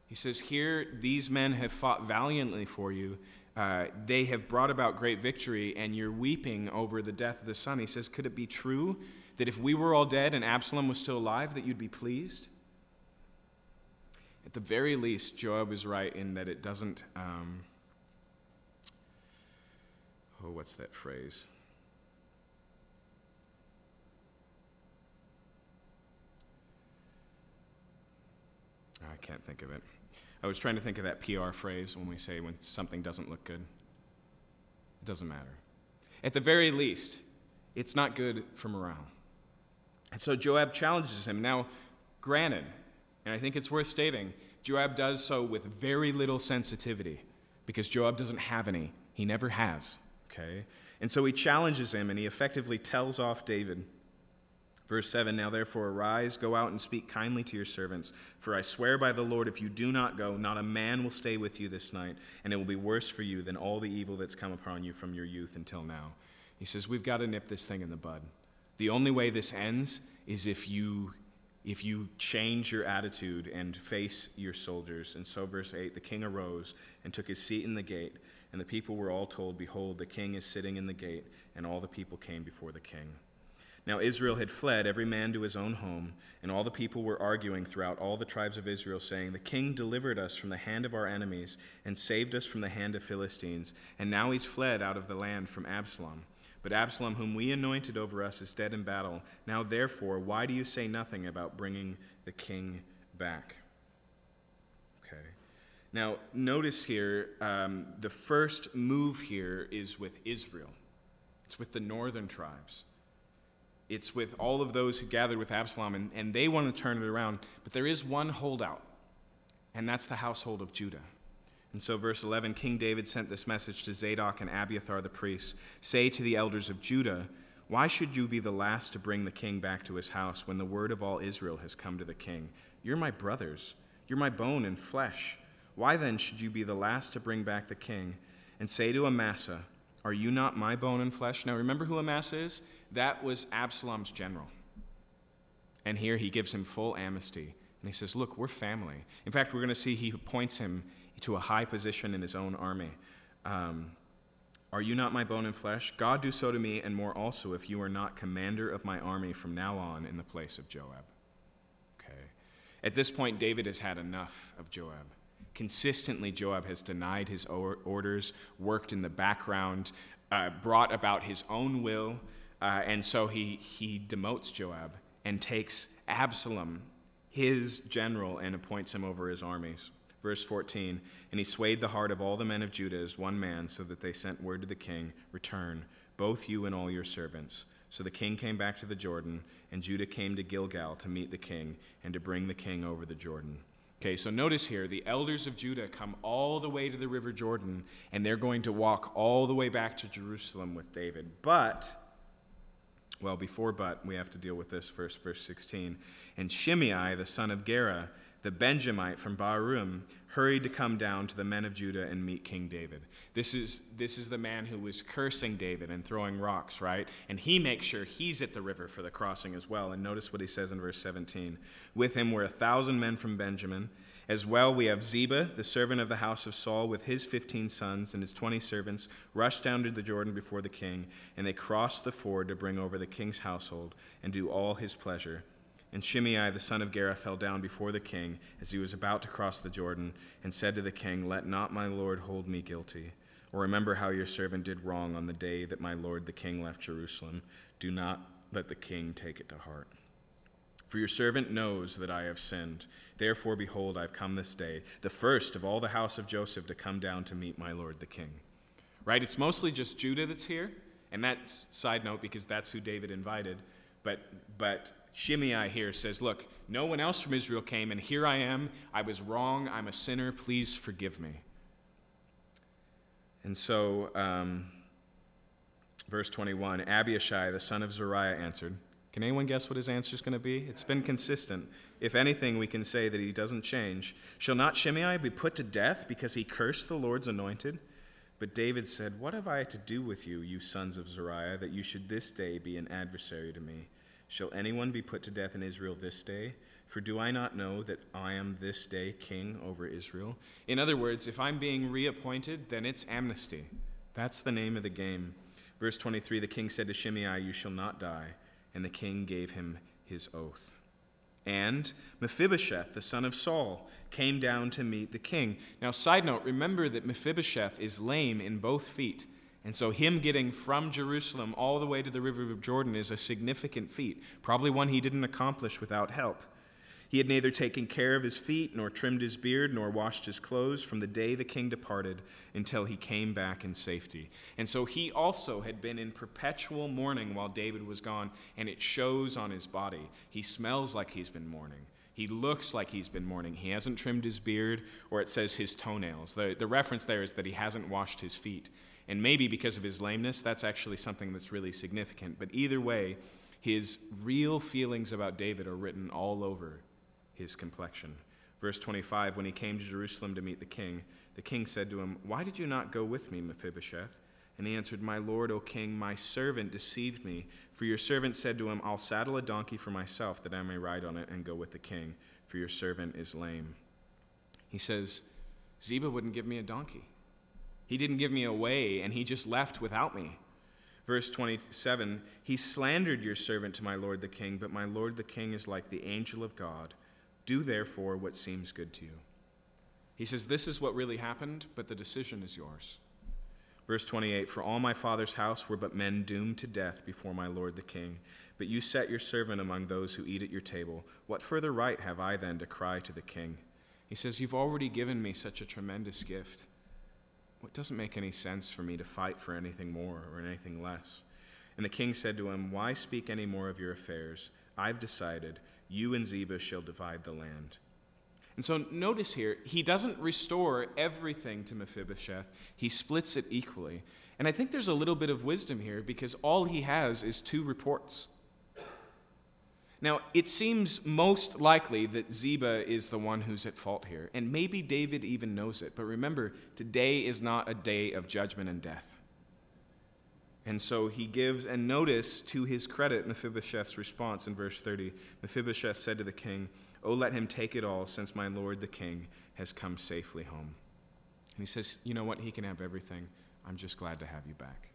He says, Here, these men have fought valiantly for you. Uh, they have brought about great victory, and you're weeping over the death of the son. He says, Could it be true that if we were all dead and Absalom was still alive, that you'd be pleased? At the very least, Joab is right in that it doesn't. Um, oh, what's that phrase? I can't think of it. I was trying to think of that PR phrase when we say when something doesn't look good. It doesn't matter. At the very least, it's not good for morale. And so Joab challenges him. Now, granted, and I think it's worth stating, Joab does so with very little sensitivity because Joab doesn't have any. He never has. Okay? And so he challenges him and he effectively tells off David. Verse 7 Now therefore arise, go out and speak kindly to your servants. For I swear by the Lord, if you do not go, not a man will stay with you this night, and it will be worse for you than all the evil that's come upon you from your youth until now. He says, We've got to nip this thing in the bud. The only way this ends is if you if you change your attitude and face your soldiers. And so, verse 8 the king arose and took his seat in the gate. And the people were all told, Behold, the king is sitting in the gate. And all the people came before the king. Now Israel had fled, every man to his own home, and all the people were arguing throughout all the tribes of Israel, saying, The king delivered us from the hand of our enemies, and saved us from the hand of Philistines, and now he's fled out of the land from Absalom. But Absalom, whom we anointed over us, is dead in battle. Now therefore, why do you say nothing about bringing the king back? Okay. Now, notice here, um, the first move here is with Israel, it's with the northern tribes. It's with all of those who gathered with Absalom, and, and they want to turn it around. But there is one holdout, and that's the household of Judah. And so, verse 11 King David sent this message to Zadok and Abiathar the priests Say to the elders of Judah, Why should you be the last to bring the king back to his house when the word of all Israel has come to the king? You're my brothers, you're my bone and flesh. Why then should you be the last to bring back the king and say to Amasa, Are you not my bone and flesh? Now remember who Amasa is? That was Absalom's general. And here he gives him full amnesty. And he says, Look, we're family. In fact, we're going to see he appoints him to a high position in his own army. Um, are you not my bone and flesh? God do so to me, and more also, if you are not commander of my army from now on in the place of Joab. Okay. At this point, David has had enough of Joab. Consistently, Joab has denied his orders, worked in the background, uh, brought about his own will, uh, and so he, he demotes Joab and takes Absalom, his general, and appoints him over his armies. Verse 14 And he swayed the heart of all the men of Judah as one man, so that they sent word to the king, Return, both you and all your servants. So the king came back to the Jordan, and Judah came to Gilgal to meet the king and to bring the king over the Jordan. Okay, so notice here the elders of Judah come all the way to the River Jordan, and they're going to walk all the way back to Jerusalem with David. But, well, before but, we have to deal with this first, verse 16. And Shimei, the son of Gera, the Benjamite from Bahurim, hurried to come down to the men of Judah and meet King David. This is, this is the man who was cursing David and throwing rocks, right? And he makes sure he's at the river for the crossing as well. And notice what he says in verse 17 With him were a thousand men from Benjamin. As well, we have Ziba, the servant of the house of Saul, with his fifteen sons and his twenty servants, rushed down to the Jordan before the king, and they crossed the ford to bring over the king's household and do all his pleasure. And Shimei the son of Gera fell down before the king as he was about to cross the Jordan, and said to the king, Let not my lord hold me guilty. Or remember how your servant did wrong on the day that my lord the king left Jerusalem. Do not let the king take it to heart. For your servant knows that I have sinned. Therefore, behold, I have come this day, the first of all the house of Joseph, to come down to meet my lord the king. Right? It's mostly just Judah that's here. And that's side note because that's who David invited. But, but Shimei here says, Look, no one else from Israel came, and here I am. I was wrong. I'm a sinner. Please forgive me. And so, um, verse 21 Abishai, the son of Zeruiah, answered. Can anyone guess what his answer is going to be? It's been consistent. If anything, we can say that he doesn't change. Shall not Shimei be put to death because he cursed the Lord's anointed? But David said, What have I to do with you, you sons of Zeruiah, that you should this day be an adversary to me? Shall anyone be put to death in Israel this day? For do I not know that I am this day king over Israel? In other words, if I'm being reappointed, then it's amnesty. That's the name of the game. Verse 23 The king said to Shimei, You shall not die. And the king gave him his oath. And Mephibosheth, the son of Saul, came down to meet the king. Now, side note, remember that Mephibosheth is lame in both feet. And so, him getting from Jerusalem all the way to the river of Jordan is a significant feat, probably one he didn't accomplish without help. He had neither taken care of his feet, nor trimmed his beard, nor washed his clothes from the day the king departed until he came back in safety. And so he also had been in perpetual mourning while David was gone, and it shows on his body. He smells like he's been mourning. He looks like he's been mourning. He hasn't trimmed his beard, or it says his toenails. The, the reference there is that he hasn't washed his feet. And maybe because of his lameness, that's actually something that's really significant. But either way, his real feelings about David are written all over his complexion. Verse 25 When he came to Jerusalem to meet the king, the king said to him, Why did you not go with me, Mephibosheth? And he answered, My lord, O king, my servant deceived me. For your servant said to him, I'll saddle a donkey for myself, that I may ride on it and go with the king, for your servant is lame. He says, Ziba wouldn't give me a donkey. He didn't give me away, and he just left without me. Verse 27 He slandered your servant to my lord the king, but my lord the king is like the angel of God. Do therefore what seems good to you. He says, This is what really happened, but the decision is yours. Verse 28 For all my father's house were but men doomed to death before my lord the king. But you set your servant among those who eat at your table. What further right have I then to cry to the king? He says, You've already given me such a tremendous gift. It doesn't make any sense for me to fight for anything more or anything less. And the king said to him, Why speak any more of your affairs? I've decided you and Ziba shall divide the land. And so notice here, he doesn't restore everything to Mephibosheth, he splits it equally. And I think there's a little bit of wisdom here because all he has is two reports. Now, it seems most likely that Ziba is the one who's at fault here, and maybe David even knows it. But remember, today is not a day of judgment and death. And so he gives, and notice to his credit Mephibosheth's response in verse 30. Mephibosheth said to the king, Oh, let him take it all, since my lord the king has come safely home. And he says, You know what? He can have everything. I'm just glad to have you back.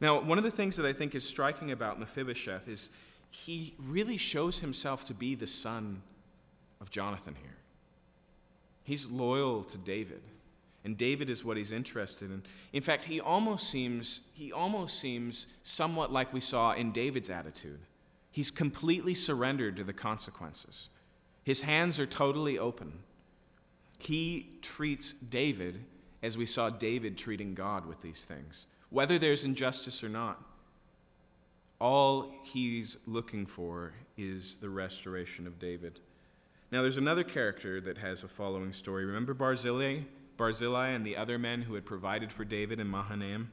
Now, one of the things that I think is striking about Mephibosheth is he really shows himself to be the son of Jonathan here. He's loyal to David and David is what he's interested in. In fact, he almost seems he almost seems somewhat like we saw in David's attitude. He's completely surrendered to the consequences. His hands are totally open. He treats David as we saw David treating God with these things, whether there's injustice or not. All he's looking for is the restoration of David. Now, there's another character that has a following story. Remember Barzillai, Barzillai and the other men who had provided for David in Mahanaim?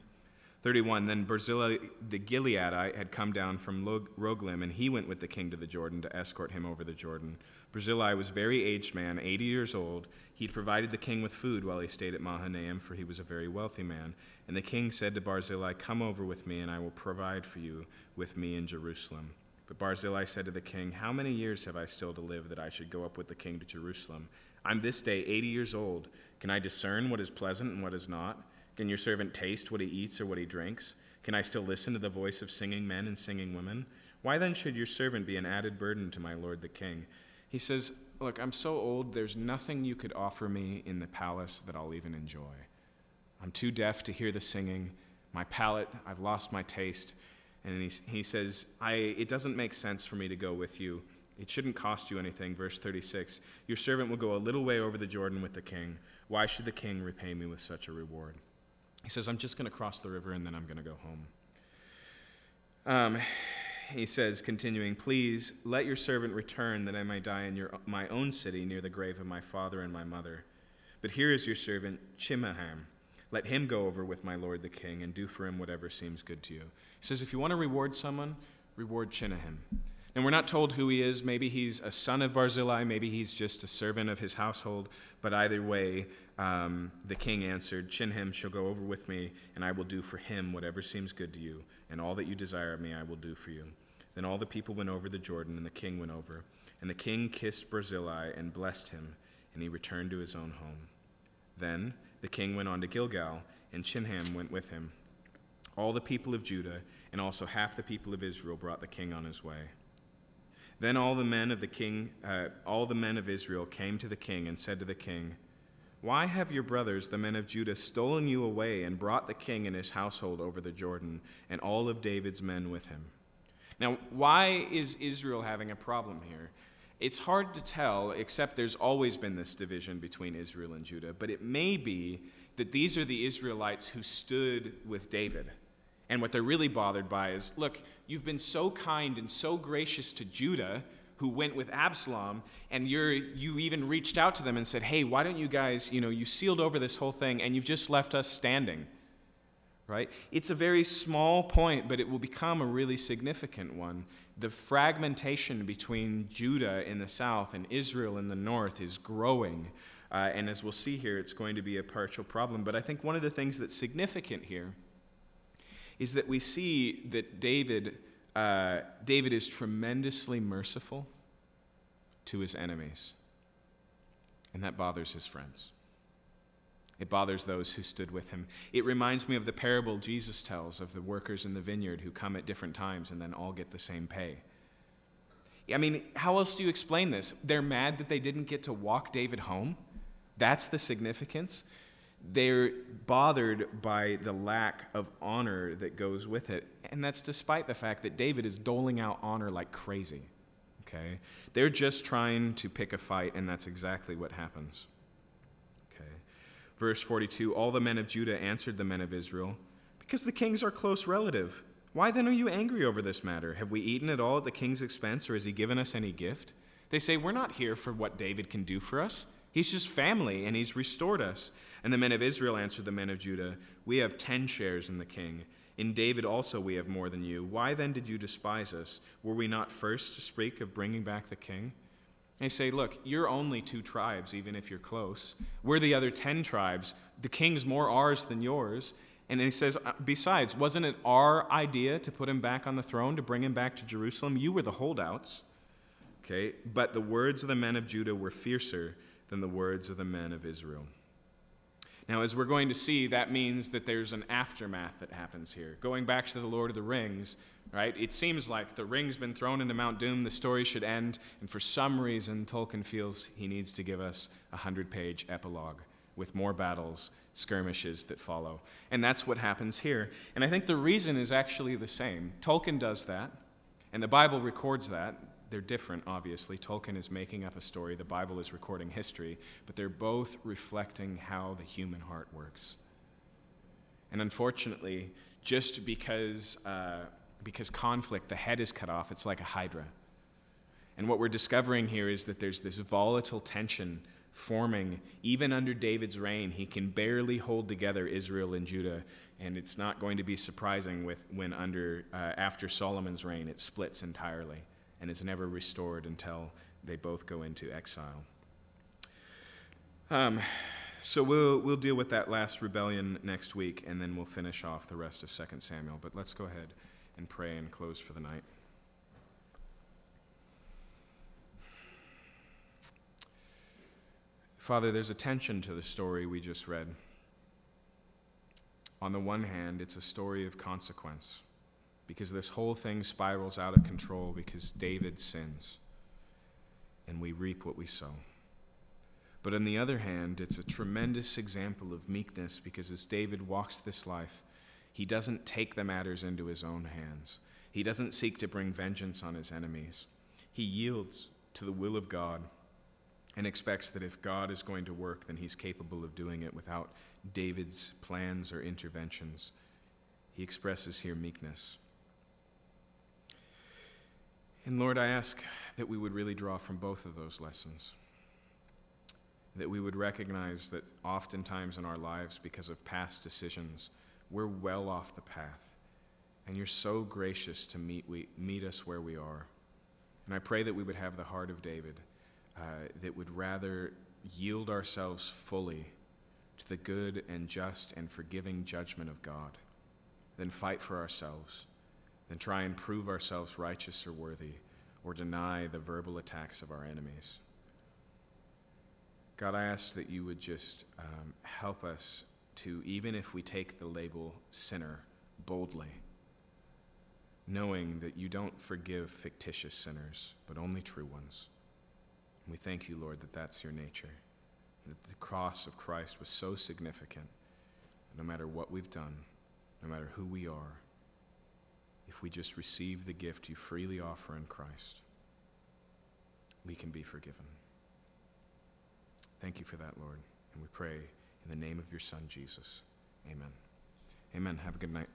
31 Then Barzillai the Gileadite had come down from Rogelim, and he went with the king to the Jordan to escort him over the Jordan. Barzillai was a very aged man, 80 years old. He'd provided the king with food while he stayed at Mahanaim, for he was a very wealthy man. And the king said to Barzillai, Come over with me, and I will provide for you with me in Jerusalem. But Barzillai said to the king, How many years have I still to live that I should go up with the king to Jerusalem? I'm this day 80 years old. Can I discern what is pleasant and what is not? Can your servant taste what he eats or what he drinks? Can I still listen to the voice of singing men and singing women? Why then should your servant be an added burden to my lord the king? He says, Look, I'm so old, there's nothing you could offer me in the palace that I'll even enjoy. I'm too deaf to hear the singing. My palate, I've lost my taste. And he, he says, It doesn't make sense for me to go with you. It shouldn't cost you anything. Verse 36 Your servant will go a little way over the Jordan with the king. Why should the king repay me with such a reward? He says, I'm just going to cross the river and then I'm going to go home. Um, he says, continuing, Please let your servant return that I may die in your, my own city near the grave of my father and my mother. But here is your servant, Chimham. Let him go over with my lord the king and do for him whatever seems good to you. He says, If you want to reward someone, reward Chimham. And we're not told who he is. Maybe he's a son of Barzillai, maybe he's just a servant of his household. But either way, um, the king answered, Chimham shall go over with me, and I will do for him whatever seems good to you, and all that you desire of me I will do for you. Then all the people went over the Jordan, and the king went over. And the king kissed Barzillai and blessed him, and he returned to his own home. Then the king went on to Gilgal, and Chimham went with him. All the people of Judah and also half the people of Israel brought the king on his way. Then all the men of the king, uh, all the men of Israel came to the king and said to the king, Why have your brothers, the men of Judah, stolen you away and brought the king and his household over the Jordan, and all of David's men with him? Now, why is Israel having a problem here? It's hard to tell, except there's always been this division between Israel and Judah. But it may be that these are the Israelites who stood with David and what they're really bothered by is look, you've been so kind and so gracious to Judah, who went with Absalom, and you're, you even reached out to them and said, hey, why don't you guys, you know, you sealed over this whole thing and you've just left us standing. Right? It's a very small point, but it will become a really significant one. The fragmentation between Judah in the south and Israel in the north is growing. Uh, and as we'll see here, it's going to be a partial problem. But I think one of the things that's significant here is that we see that David, uh, David is tremendously merciful to his enemies. And that bothers his friends. It bothers those who stood with him. It reminds me of the parable Jesus tells of the workers in the vineyard who come at different times and then all get the same pay. I mean, how else do you explain this? They're mad that they didn't get to walk David home. That's the significance they're bothered by the lack of honor that goes with it. And that's despite the fact that David is doling out honor like crazy. Okay? They're just trying to pick a fight, and that's exactly what happens. Okay. Verse 42 All the men of Judah answered the men of Israel, Because the king's our close relative. Why then are you angry over this matter? Have we eaten at all at the king's expense, or has he given us any gift? They say, We're not here for what David can do for us. He's just family, and he's restored us. And the men of Israel answered the men of Judah, We have ten shares in the king. In David also we have more than you. Why then did you despise us? Were we not first to speak of bringing back the king? They say, Look, you're only two tribes, even if you're close. We're the other ten tribes. The king's more ours than yours. And he says, uh, Besides, wasn't it our idea to put him back on the throne, to bring him back to Jerusalem? You were the holdouts. Okay? But the words of the men of Judah were fiercer than the words of the men of Israel. Now, as we're going to see, that means that there's an aftermath that happens here. Going back to the Lord of the Rings, right? It seems like the ring's been thrown into Mount Doom, the story should end, and for some reason, Tolkien feels he needs to give us a hundred page epilogue with more battles, skirmishes that follow. And that's what happens here. And I think the reason is actually the same. Tolkien does that, and the Bible records that they're different, obviously. Tolkien is making up a story, the Bible is recording history, but they're both reflecting how the human heart works. And unfortunately, just because, uh, because conflict, the head is cut off, it's like a hydra. And what we're discovering here is that there's this volatile tension forming even under David's reign. He can barely hold together Israel and Judah, and it's not going to be surprising with, when under, uh, after Solomon's reign it splits entirely and is never restored until they both go into exile. Um, so we'll, we'll deal with that last rebellion next week, and then we'll finish off the rest of 2 Samuel. But let's go ahead and pray and close for the night. Father, there's a tension to the story we just read. On the one hand, it's a story of consequence because this whole thing spirals out of control because David sins and we reap what we sow. But on the other hand, it's a tremendous example of meekness because as David walks this life, he doesn't take the matters into his own hands. He doesn't seek to bring vengeance on his enemies. He yields to the will of God and expects that if God is going to work, then he's capable of doing it without David's plans or interventions. He expresses here meekness. And Lord, I ask that we would really draw from both of those lessons. That we would recognize that oftentimes in our lives, because of past decisions, we're well off the path. And you're so gracious to meet, we, meet us where we are. And I pray that we would have the heart of David uh, that would rather yield ourselves fully to the good and just and forgiving judgment of God than fight for ourselves, than try and prove ourselves righteous or worthy, or deny the verbal attacks of our enemies. God, I ask that you would just um, help us to, even if we take the label sinner boldly, knowing that you don't forgive fictitious sinners, but only true ones. We thank you, Lord, that that's your nature, that the cross of Christ was so significant that no matter what we've done, no matter who we are, if we just receive the gift you freely offer in Christ, we can be forgiven. Thank you for that, Lord. And we pray in the name of your Son, Jesus. Amen. Amen. Have a good night.